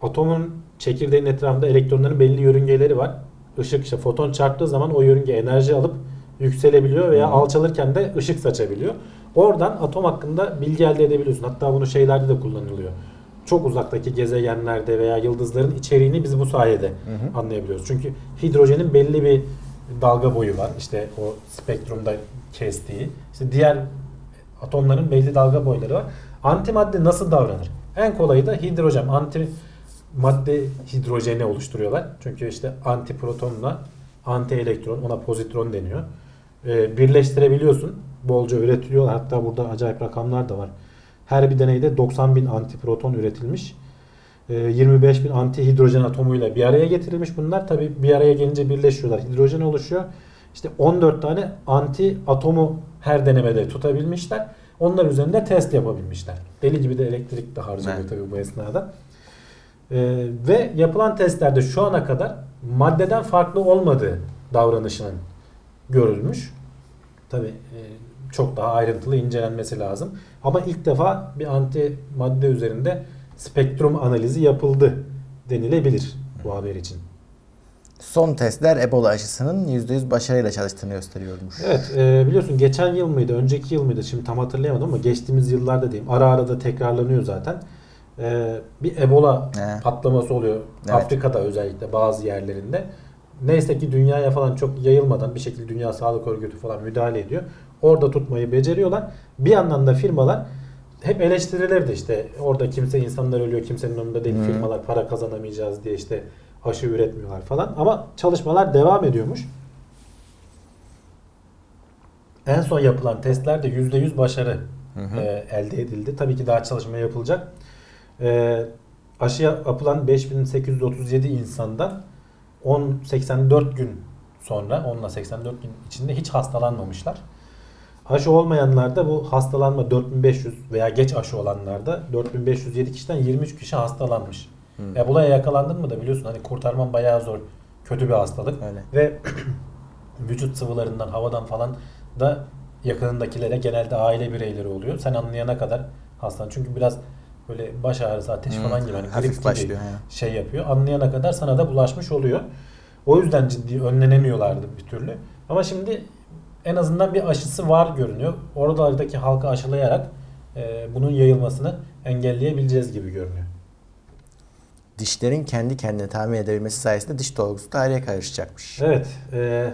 S2: atomun çekirdeğin etrafında elektronların belli yörüngeleri var. Işık işte foton çarptığı zaman o yörünge enerji alıp yükselebiliyor veya
S1: Hı.
S2: alçalırken de ışık saçabiliyor. Oradan atom hakkında bilgi elde edebiliyorsun. Hatta bunu şeylerde de kullanılıyor. Çok uzaktaki gezegenlerde veya yıldızların içeriğini biz bu sayede
S1: hı.
S2: anlayabiliyoruz. Çünkü hidrojenin belli bir dalga boyu var. İşte o spektrumda kestiği. İşte diğer atomların belli dalga boyları var. Antimadde nasıl davranır? En kolayı da hidrojen. Anti madde hidrojeni oluşturuyorlar. Çünkü işte antiprotonla anti elektron ona pozitron deniyor. Ee, birleştirebiliyorsun. Bolca üretiliyor. Hatta burada acayip rakamlar da var. Her bir deneyde 90 bin antiproton üretilmiş. Ee, 25 bin anti hidrojen atomuyla bir araya getirilmiş bunlar. Tabi bir araya gelince birleşiyorlar. Hidrojen oluşuyor. İşte 14 tane anti atomu her denemede tutabilmişler. Onlar üzerinde test yapabilmişler. Deli gibi de elektrik de harcanıyor
S1: Evet.
S2: tabii bu esnada. Ee, ve yapılan testlerde şu ana kadar maddeden farklı olmadığı davranışının görülmüş. Tabi çok daha ayrıntılı incelenmesi lazım. Ama ilk defa bir anti madde üzerinde spektrum analizi yapıldı denilebilir bu haber için.
S1: Son testler Ebola aşısının %100 başarıyla çalıştığını gösteriyormuş.
S2: Evet e, biliyorsun geçen yıl mıydı önceki yıl mıydı şimdi tam hatırlayamadım ama geçtiğimiz yıllarda diyeyim ara ara da tekrarlanıyor zaten. E, bir Ebola
S1: He.
S2: patlaması oluyor
S1: Evet.
S2: Afrika'da özellikle bazı yerlerinde. Neyse ki dünyaya falan çok yayılmadan bir şekilde Dünya Sağlık Örgütü falan müdahale ediyor. Orada tutmayı beceriyorlar. Bir yandan da firmalar hep eleştirilirdi işte orada kimse insanlar ölüyor kimsenin önünde değil
S1: Hı.
S2: firmalar para kazanamayacağız diye işte aşı üretmiyorlar falan ama çalışmalar devam ediyormuş. En son yapılan testlerde %100 başarı
S1: Hı hı.
S2: e, elde edildi. Tabii ki daha çalışma yapılacak. E, aşı yapılan 5837 insandan 10 84 gün sonra 10 ile 84 gün içinde hiç hastalanmamışlar. Aşı olmayanlarda bu hastalanma 4500 veya geç aşı olanlarda 4507 kişiden 23 kişi hastalanmış.
S1: Hmm.
S2: Ebola yakalandın mı da biliyorsun hani kurtarman bayağı zor. Kötü bir hastalık.
S1: Öyle.
S2: Ve (clears throat) vücut sıvılarından, havadan falan da yakınındakilere genelde aile bireyleri oluyor. Sen anlayana kadar hastalan. Çünkü biraz böyle baş ağrısı, ateş
S1: Hmm,
S2: falan gibi hani grip gibi
S1: başlıyor, he.
S2: şey yapıyor. Anlayana kadar sana da bulaşmış oluyor. O yüzden ciddi önlenemiyorlardı bir türlü. Ama şimdi en azından bir aşısı var görünüyor. Oralardaki halkı aşılayarak e, bunun yayılmasını engelleyebileceğiz gibi görünüyor.
S1: Dişlerin kendi kendine tamir edebilmesi sayesinde diş dolgusu tarihe karışacakmış.
S2: Evet. e,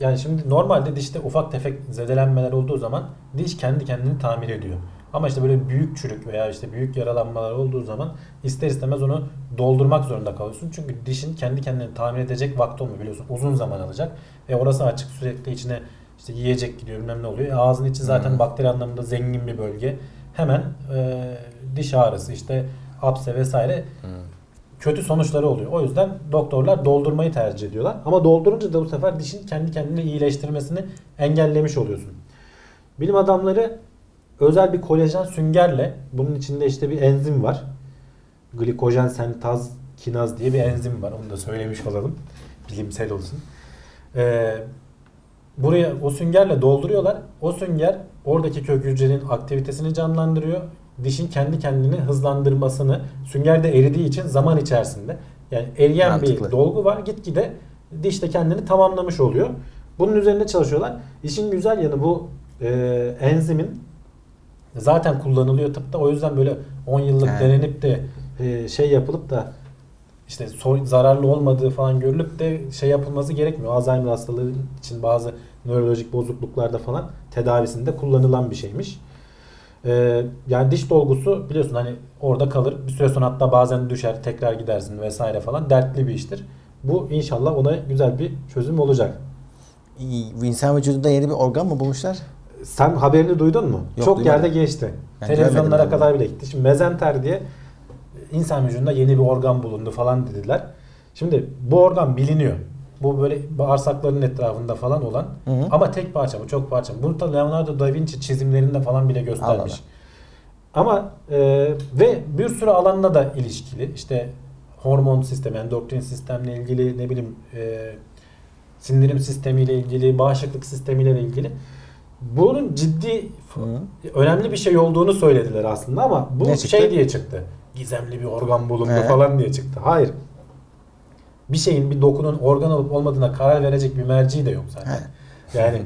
S2: yani şimdi normalde dişte ufak tefek zedelenmeler olduğu zaman diş kendi kendini tamir ediyor. Ama işte böyle büyük çürük veya işte büyük yaralanmalar olduğu zaman ister istemez onu doldurmak zorunda kalıyorsun. Çünkü dişin kendi kendini tamir edecek vakti olmuyor biliyorsun. Uzun zaman alacak. Ve orası açık sürekli içine işte yiyecek gidiyor bilmem ne oluyor. E, ağzın içi zaten
S1: Hı.
S2: bakteri anlamında zengin bir bölge. Hemen e, diş ağrısı işte apse vesaire kötü sonuçları oluyor. O yüzden doktorlar doldurmayı tercih ediyorlar. Ama doldurunca da bu sefer dişin kendi kendini iyileştirmesini engellemiş oluyorsun. Bilim adamları özel bir kolajen süngerle bunun içinde işte bir enzim var. Glikojen sentaz kinaz diye bir enzim var. Onu da söylemiş olalım. Bilimsel olsun. Ee, buraya o süngerle dolduruyorlar. O sünger oradaki kök hücrenin aktivitesini canlandırıyor. Dişin kendi kendini hızlandırmasını süngerde eridiği için zaman içerisinde yani eriyen
S1: Mantıklı.
S2: bir dolgu var. Gitgide diş de kendini tamamlamış oluyor. Bunun üzerinde çalışıyorlar. İşin güzel yanı bu e, enzimin zaten kullanılıyor tıpta. O yüzden böyle 10 yıllık
S1: He.
S2: denenip de e, şey yapılıp da işte so- zararlı olmadığı falan görülüp de şey yapılması gerekmiyor. Alzheimer hastalığı için bazı nörolojik bozukluklarda falan tedavisinde kullanılan bir şeymiş. Ee, yani diş dolgusu biliyorsun hani orada kalır. Bir süre sonra hatta bazen düşer, tekrar gidersin vesaire falan. Dertli bir iştir. Bu inşallah ona güzel bir çözüm olacak.
S1: İyi, insan vücudunda yeni bir organ mı bulmuşlar?
S2: Sen haberini duydun mu?
S1: Yok,
S2: Çok
S1: duymadım.
S2: yerde geçti.
S1: Ben
S2: Televizyonlara kadar bile gitti. Şimdi mezenter diye insan vücudunda yeni bir organ bulundu falan dediler. Şimdi bu organ biliniyor. Bu böyle bağırsakların etrafında falan olan
S1: Hı hı.
S2: ama tek parça mı çok parça mı? Bunu da Leonardo da Vinci çizimlerinde falan bile göstermiş.
S1: Allah
S2: Ama e, ve bir sürü alanla da ilişkili. İşte hormon sistemi, endokrin sistemle ilgili ne bileyim e, sindirim sistemiyle ilgili, bağışıklık sistemiyle ilgili. Bunun ciddi
S1: Hı.
S2: önemli bir şey olduğunu söylediler aslında ama bu
S1: Ne çıktı?
S2: şey diye çıktı. Gizemli bir organ bulundu
S1: He.
S2: falan diye çıktı. Hayır. Bir şeyin bir dokunun organ olup olmadığına karar verecek bir merci de yok zaten. Yani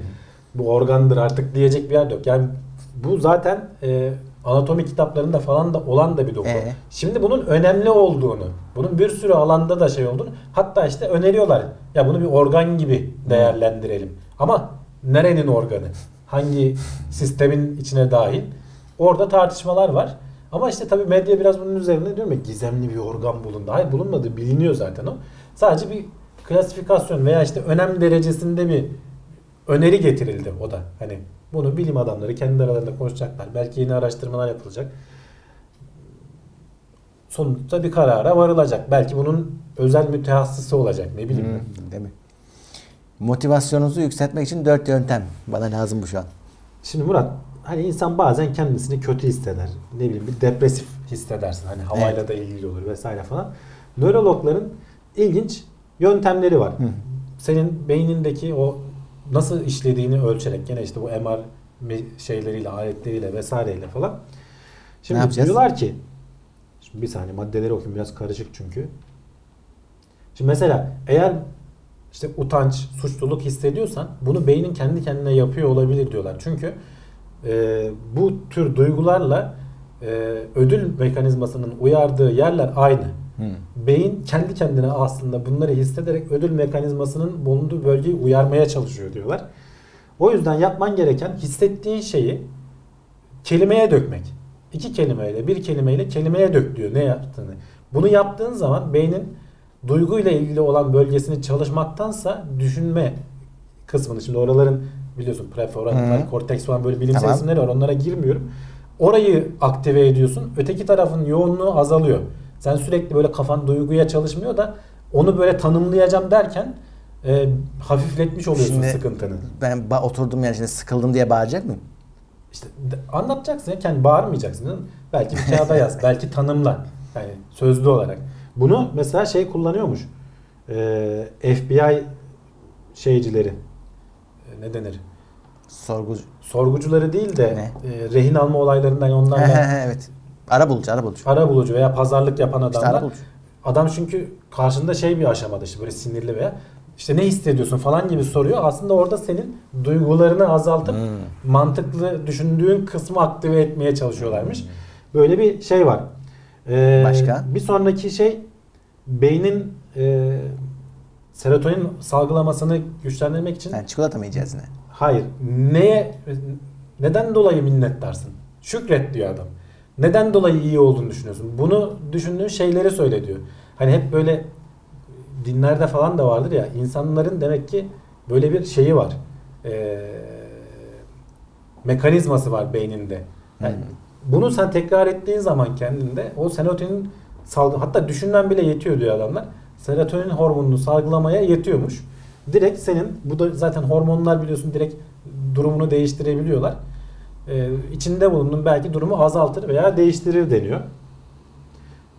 S2: bu organdır artık diyecek bir yer de yok. Yani bu zaten e, anatomi kitaplarında falan da olan da bir doku.
S1: Ee?
S2: Şimdi bunun önemli olduğunu, bunun bir sürü alanda da şey olduğunu hatta işte öneriyorlar. Ya bunu bir organ gibi değerlendirelim. Ama nerenin organı? Hangi sistemin içine dahil? Orada tartışmalar var. Ama işte tabii medya biraz bunun üzerine diyorum ya gizemli bir organ bulundu. Hayır bulunmadı biliniyor zaten o. Sadece bir klasifikasyon veya işte önem derecesinde bir öneri getirildi o da. Hani bunu bilim adamları kendi aralarında konuşacaklar. Belki yeni araştırmalar yapılacak. Sonuçta bir karara varılacak. Belki bunun özel mütehassısı olacak. Ne bileyim.
S1: Hı, değil mi? Motivasyonunuzu yükseltmek için dört yöntem. Bana lazım bu şu an.
S2: Şimdi Murat hani insan bazen kendisini kötü hisseder. Ne bileyim bir depresif hissedersin. Hani havayla
S1: Evet.
S2: da ilgili olur vesaire falan. Nörologların ilginç yöntemleri var.
S1: Hı.
S2: senin beynindeki o nasıl işlediğini ölçerek gene işte bu MR şeyleriyle, aletleriyle vesaireyle falan. Şimdi
S1: yapacağız?
S2: diyorlar ki şimdi bir saniye maddeleri okuyayım biraz karışık çünkü. Şimdi mesela eğer işte utanç, suçluluk hissediyorsan bunu beynin kendi kendine yapıyor olabilir diyorlar. Çünkü e, bu tür duygularla e, ödül mekanizmasının uyardığı yerler aynı.
S1: Hmm.
S2: Beyin kendi kendine aslında bunları hissederek ödül mekanizmasının bulunduğu bölgeyi uyarmaya çalışıyor diyorlar. O yüzden yapman gereken hissettiğin şeyi kelimeye dökmek. İki kelimeyle, bir kelimeyle kelimeye dök diyor ne yaptığını. Bunu yaptığın zaman beynin duyguyla ilgili olan bölgesini çalışmaktansa düşünme kısmını şimdi oraların biliyorsun prefrontal korteks falan böyle bilimsel
S1: Tamam.
S2: isimleri var onlara girmiyorum. Orayı aktive ediyorsun. Öteki tarafın yoğunluğu azalıyor. Sen sürekli böyle kafan duyguya çalışmıyor da onu böyle tanımlayacağım derken e, hafifletmiş oluyorsun
S1: Şimdi-
S2: sıkıntını.
S1: Ben oturduğum yer şimdi sıkıldım diye bağıracak mıyım?
S2: İşte anlatacaksın ya kendi bağırmayacaksın. Belki bir kağıda yaz, (laughs) belki tanımla. Yani sözlü olarak. Bunu mesela şey kullanıyormuş. Ee, FBI şeycileri. e, Ne denir?
S1: Sorgu.
S2: Sorgucuları değil de
S1: Ne?
S2: e, rehin alma olaylarından onlarla (laughs)
S1: evet. Ara bulucu, ara bulucu.
S2: ara bulucu veya pazarlık yapan
S1: İşte
S2: adamlar.
S1: ara bulucu.
S2: Adam çünkü karşında şey bir aşamada işte böyle sinirli veya işte ne hissediyorsun falan gibi soruyor. Aslında orada senin duygularını azaltıp
S1: Hmm.
S2: mantıklı düşündüğün kısmı aktive etmeye çalışıyorlarmış. Böyle bir şey var. Ee,
S1: Başka?
S2: Bir sonraki şey beynin e, serotonin salgılamasını güçlendirmek için
S1: Sen çikolata mı yiyeceğiz yine?
S2: hayır neye neden dolayı minnettarsın? Şükret diyor adam. Neden dolayı iyi olduğunu düşünüyorsun? Bunu düşündüğün şeyleri söyle diyor. Hani hep böyle dinlerde falan da vardır ya insanların demek ki böyle bir şeyi var. Ee, mekanizması var beyninde. Yani Bunu sen tekrar ettiğin zaman kendinde o serotonin salgı hatta düşünmen bile yetiyor diyor adamlar. Serotonin hormonunu salgılamaya yetiyormuş. Direkt senin bu da zaten hormonlar biliyorsun direkt durumunu değiştirebiliyorlar. Ee, içinde bulunduğun belki durumu azaltır veya değiştirir deniyor.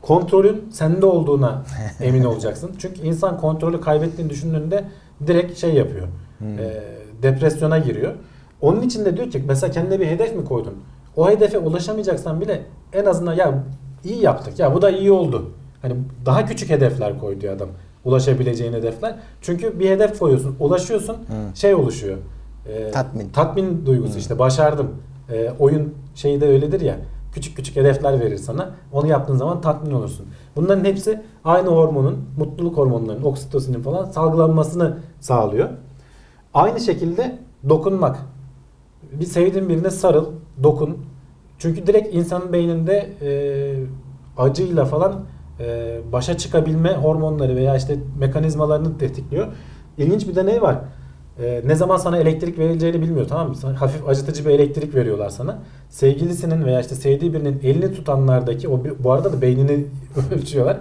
S2: Kontrolün sende olduğuna (laughs) emin olacaksın. Çünkü insan kontrolü kaybettiğini düşündüğünde direkt şey yapıyor.
S1: Hmm.
S2: Ee, depresyona giriyor. Onun için de diyor ki mesela kendine bir hedef mi koydun? O hedefe ulaşamayacaksan bile en azından ya iyi yaptık ya bu da iyi oldu. Hani daha küçük hedefler koy diyor adam. Ulaşabileceğin hedefler. Çünkü bir hedef koyuyorsun, ulaşıyorsun,
S1: Hı.
S2: şey oluşuyor. Ee,
S1: Tatmin.
S2: Tatmin duygusu işte başardım. Ee, oyun şeyi de öyledir ya. Küçük küçük hedefler verir sana. Onu yaptığın zaman tatmin olursun. Bunların hepsi aynı hormonun, mutluluk hormonlarının, oksitosinin falan salgılanmasını sağlıyor. Aynı şekilde dokunmak. Bir sevdiğin birine sarıl, dokun. Çünkü direkt insanın beyninde e, acıyla falan e, başa çıkabilme hormonları veya işte mekanizmalarını tetikliyor. İlginç bir deney var. E, ne zaman sana elektrik verileceğini bilmiyor tamam mı? Sana hafif acıtıcı bir elektrik veriyorlar sana. Sevgilisinin veya işte sevdiği birinin elini tutanlardaki o bu arada da beynini (laughs) ölçüyorlar.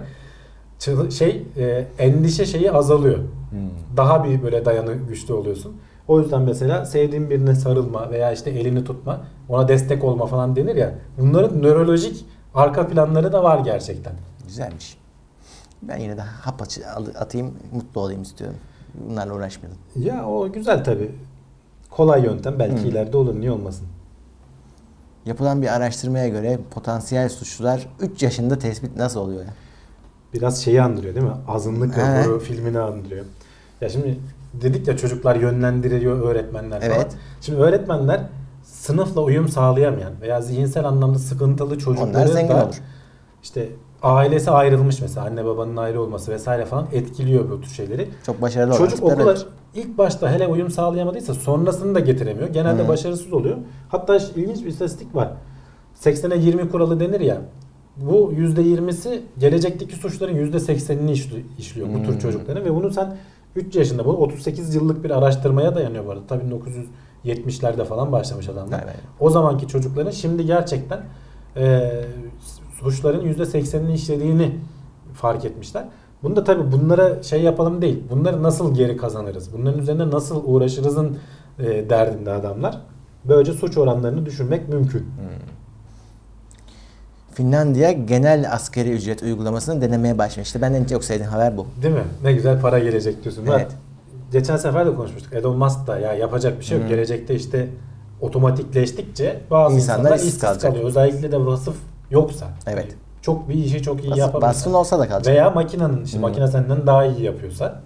S2: Şey e, endişe şeyi azalıyor
S1: Hmm.
S2: daha bir böyle dayanı güçlü oluyorsun. O yüzden mesela sevdiğin birine sarılma veya işte elini tutma, ona destek olma falan denir ya. Bunların nörolojik arka planları da var gerçekten.
S1: Güzelmiş. Ben yine de hap atayım, mutlu olayım istiyorum. Bunlarla uğraşmayalım.
S2: Ya o güzel tabi. Kolay yöntem belki
S1: Hı.
S2: ileride olur niye olmasın.
S1: Yapılan bir araştırmaya göre potansiyel suçlular 3 yaşında tespit nasıl oluyor ya?
S2: Biraz şeyi andırıyor değil mi? Azınlık raporu filmini andırıyor. Ya şimdi dedik ya çocuklar yönlendiriliyor öğretmenler falan.
S1: Evet.
S2: Şimdi öğretmenler sınıfla uyum sağlayamayan veya zihinsel anlamda sıkıntılı çocukları da
S1: olur.
S2: işte ailesi ayrılmış mesela anne babanın ayrı olması vesaire falan etkiliyor bu tür şeyleri.
S1: Çok başarılı
S2: Çocuk okula ilk başta hele uyum sağlayamadıysa sonrasını da getiremiyor. Genelde
S1: Hı.
S2: başarısız oluyor. Hatta ilginç bir istatistik var. 80'e 20 kuralı denir ya. Bu %20'si gelecekteki suçların %80'ini işli- işliyor bu tür
S1: Hmm.
S2: çocukların ve bunu sen 3 yaşında bu 38 yıllık bir araştırmaya dayanıyor bu arada. Tabii 1970'lerde falan başlamış adamlar.
S1: Evet.
S2: O zamanki çocukların şimdi gerçekten e, suçların %80'ini işlediğini fark etmişler. Bunu da tabii bunlara şey yapalım değil. Bunları nasıl geri kazanırız? Bunların üzerine nasıl uğraşırızın e, derdinde adamlar. Böylece suç oranlarını düşürmek mümkün.
S1: Finlandiya genel askeri ücret uygulamasını denemeye başlamıştı. Ben en çok sevdiğim haber bu.
S2: Değil mi? Ne güzel para gelecek diyorsun.
S1: Evet.
S2: geçen sefer de konuşmuştuk. Elon Musk da ya yapacak bir şey yok.
S1: Hı.
S2: Gelecekte işte otomatikleştikçe bazı
S1: İnsanlar
S2: insanlar,
S1: işsiz kalacak.
S2: kalıyor. Özellikle de vasıf yoksa.
S1: Evet.
S2: Yani çok bir işi çok iyi yapamıyorsa.
S1: baskın olsa da kalacak.
S2: Veya makinenin işte
S1: Hı.
S2: makine senden daha iyi yapıyorsa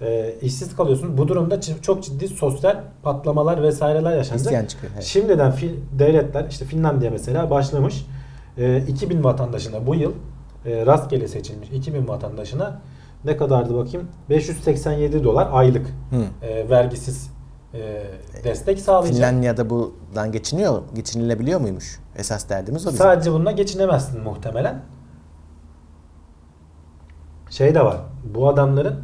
S2: e, işsiz kalıyorsun. Bu durumda çok ciddi sosyal patlamalar vesaireler yaşanacak.
S1: İsyan çıkıyor. Evet.
S2: Şimdiden devletler işte Finlandiya mesela başlamış. E, 2000 vatandaşına bu yıl e, rastgele seçilmiş 2000 vatandaşına ne kadardı bakayım? 587 dolar aylık
S1: Hı.
S2: e, vergisiz e, destek sağlayacak.
S1: Finlandiya'da bundan geçiniyor, geçinilebiliyor muymuş? Esas derdimiz o bizim.
S2: Sadece bununla geçinemezsin muhtemelen. Şey de var. Bu adamların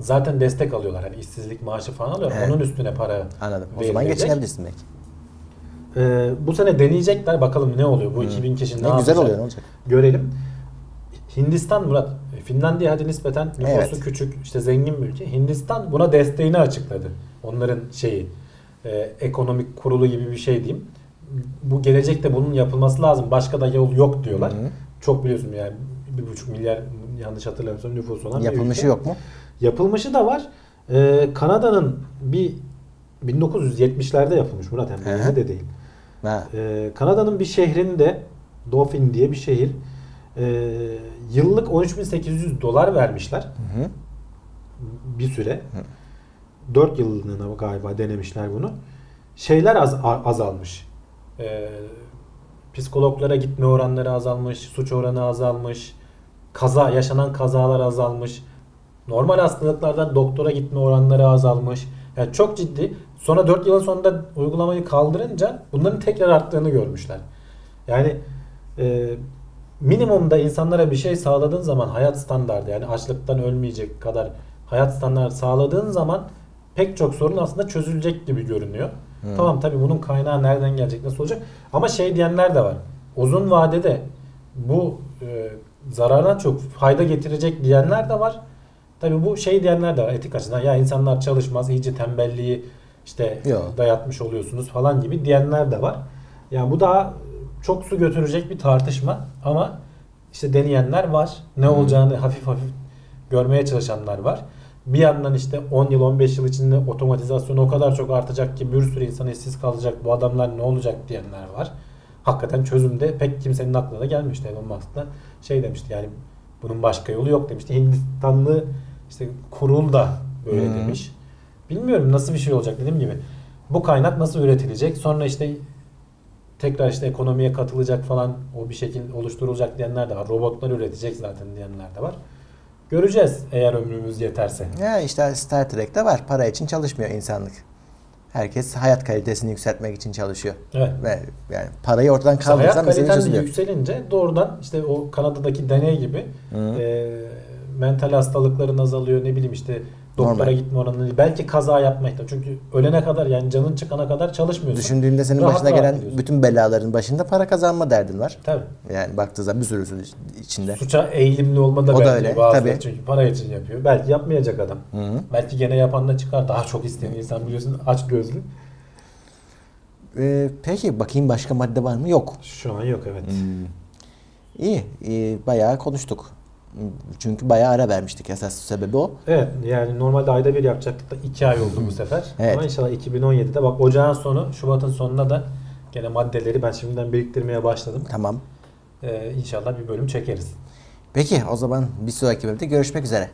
S2: zaten destek alıyorlar. Hani işsizlik maaşı falan alıyorlar.
S1: Evet.
S2: Onun üstüne para
S1: Anladım. O zaman
S2: verilecek.
S1: geçinebilirsin belki.
S2: Ee, bu sene deneyecekler. Bakalım ne oluyor. Bu
S1: Hı.
S2: 2000 kişi ne,
S1: Ne güzel oluyor olacak?
S2: Görelim. Hindistan Murat. Finlandiya hadi nispeten nüfusu
S1: Evet.
S2: küçük, işte zengin bir ülke. Hindistan buna desteğini açıkladı. Onların şeyi e, ekonomik kurulu gibi bir şey diyeyim. Bu gelecekte bunun yapılması lazım. Başka da yol yok diyorlar.
S1: Hı hı.
S2: Çok biliyorsun yani bir buçuk milyar yanlış hatırlamıyorsam nüfusu olan bir
S1: Yapılmışı
S2: ülke.
S1: yok mu?
S2: Yapılmışı da var. Ee, Kanada'nın bir 1970'lerde yapılmış Murat hem de değil.
S1: Ha.
S2: Ee, Kanada'nın bir şehrinde Dauphin diye bir şehir ee, yıllık 13.800 dolar vermişler
S1: Hı hı.
S2: bir süre. 4 yıllığına galiba denemişler bunu. Şeyler az, azalmış. Ee, psikologlara gitme oranları azalmış, suç oranı azalmış, kaza yaşanan kazalar azalmış. Normal hastalıklardan doktora gitme oranları azalmış. Yani çok ciddi. Sonra 4 yılın sonunda uygulamayı kaldırınca bunların tekrar arttığını görmüşler. Yani e, minimumda insanlara bir şey sağladığın zaman hayat standardı yani açlıktan ölmeyecek kadar hayat standartı sağladığın zaman pek çok sorun aslında çözülecek gibi görünüyor.
S1: Hmm.
S2: Tamam tabii bunun kaynağı nereden gelecek nasıl olacak ama şey diyenler de var. Uzun vadede bu e, zarardan çok fayda getirecek diyenler de var. Tabii bu şey diyenler de var etik açıdan ya insanlar çalışmaz iyice tembelliği işte
S1: Yo.
S2: dayatmış oluyorsunuz falan gibi diyenler de var. Yani bu daha çok su götürecek bir tartışma ama işte deneyenler var. Ne
S1: Hmm.
S2: olacağını hafif hafif görmeye çalışanlar var. Bir yandan işte 10 yıl 15 yıl içinde otomatizasyon o kadar çok artacak ki bir sürü insan işsiz kalacak. Bu adamlar ne olacak diyenler var. Hakikaten çözümde pek kimsenin aklına da gelmişti. Elon Musk da şey demişti yani bunun başka yolu yok demişti. Hindistanlı işte kurul da böyle
S1: Hı.
S2: demiş. Bilmiyorum nasıl bir şey olacak dediğim gibi. Bu kaynak nasıl üretilecek? Sonra işte tekrar işte ekonomiye katılacak falan o bir şekil oluşturulacak diyenler de var. Robotlar üretecek zaten diyenler de var. Göreceğiz eğer ömrümüz yeterse.
S1: Ya işte Star Trek'te var. Para için çalışmıyor insanlık. Herkes hayat kalitesini yükseltmek için çalışıyor.
S2: Evet.
S1: Ve yani parayı ortadan
S2: İşte hayat
S1: kaldırsan mesele çözülüyor.
S2: yükselince doğrudan işte o Kanada'daki deney gibi
S1: Hı.
S2: e, mental hastalıkların azalıyor ne bileyim işte doktora
S1: Normal.
S2: gitme oranı belki kaza yapma ihtimali. Çünkü ölene kadar yani canın çıkana kadar çalışmıyorsun.
S1: Düşündüğünde senin
S2: Rahat
S1: başına
S2: rahat
S1: gelen
S2: gidiyorsun.
S1: bütün belaların başında para kazanma derdin var.
S2: Tabii.
S1: Yani baktığı zaman bir sürüsü içinde.
S2: Suça eğilimli olma da
S1: O da
S2: belki
S1: öyle,
S2: bazıları
S1: tabii.
S2: çünkü para için yapıyor. Belki yapmayacak adam.
S1: Hı hı.
S2: Belki gene yapan da çıkar. Daha çok isteyen insan biliyorsun aç gözlü.
S1: Ee, peki bakayım başka madde var mı? Yok.
S2: Şu an yok evet.
S1: Hmm. İyi, iyi. Bayağı konuştuk. Çünkü bayağı ara vermiştik. Esas sebebi o.
S2: Evet yani normalde ayda bir yapacaktık da iki ay oldu bu sefer.
S1: Evet.
S2: Ama inşallah 2017'de bak ocağın sonu Şubat'ın sonunda da gene maddeleri ben şimdiden biriktirmeye başladım.
S1: Tamam.
S2: Ee, inşallah bir bölüm çekeriz.
S1: Peki o zaman bir sonraki bölümde görüşmek üzere.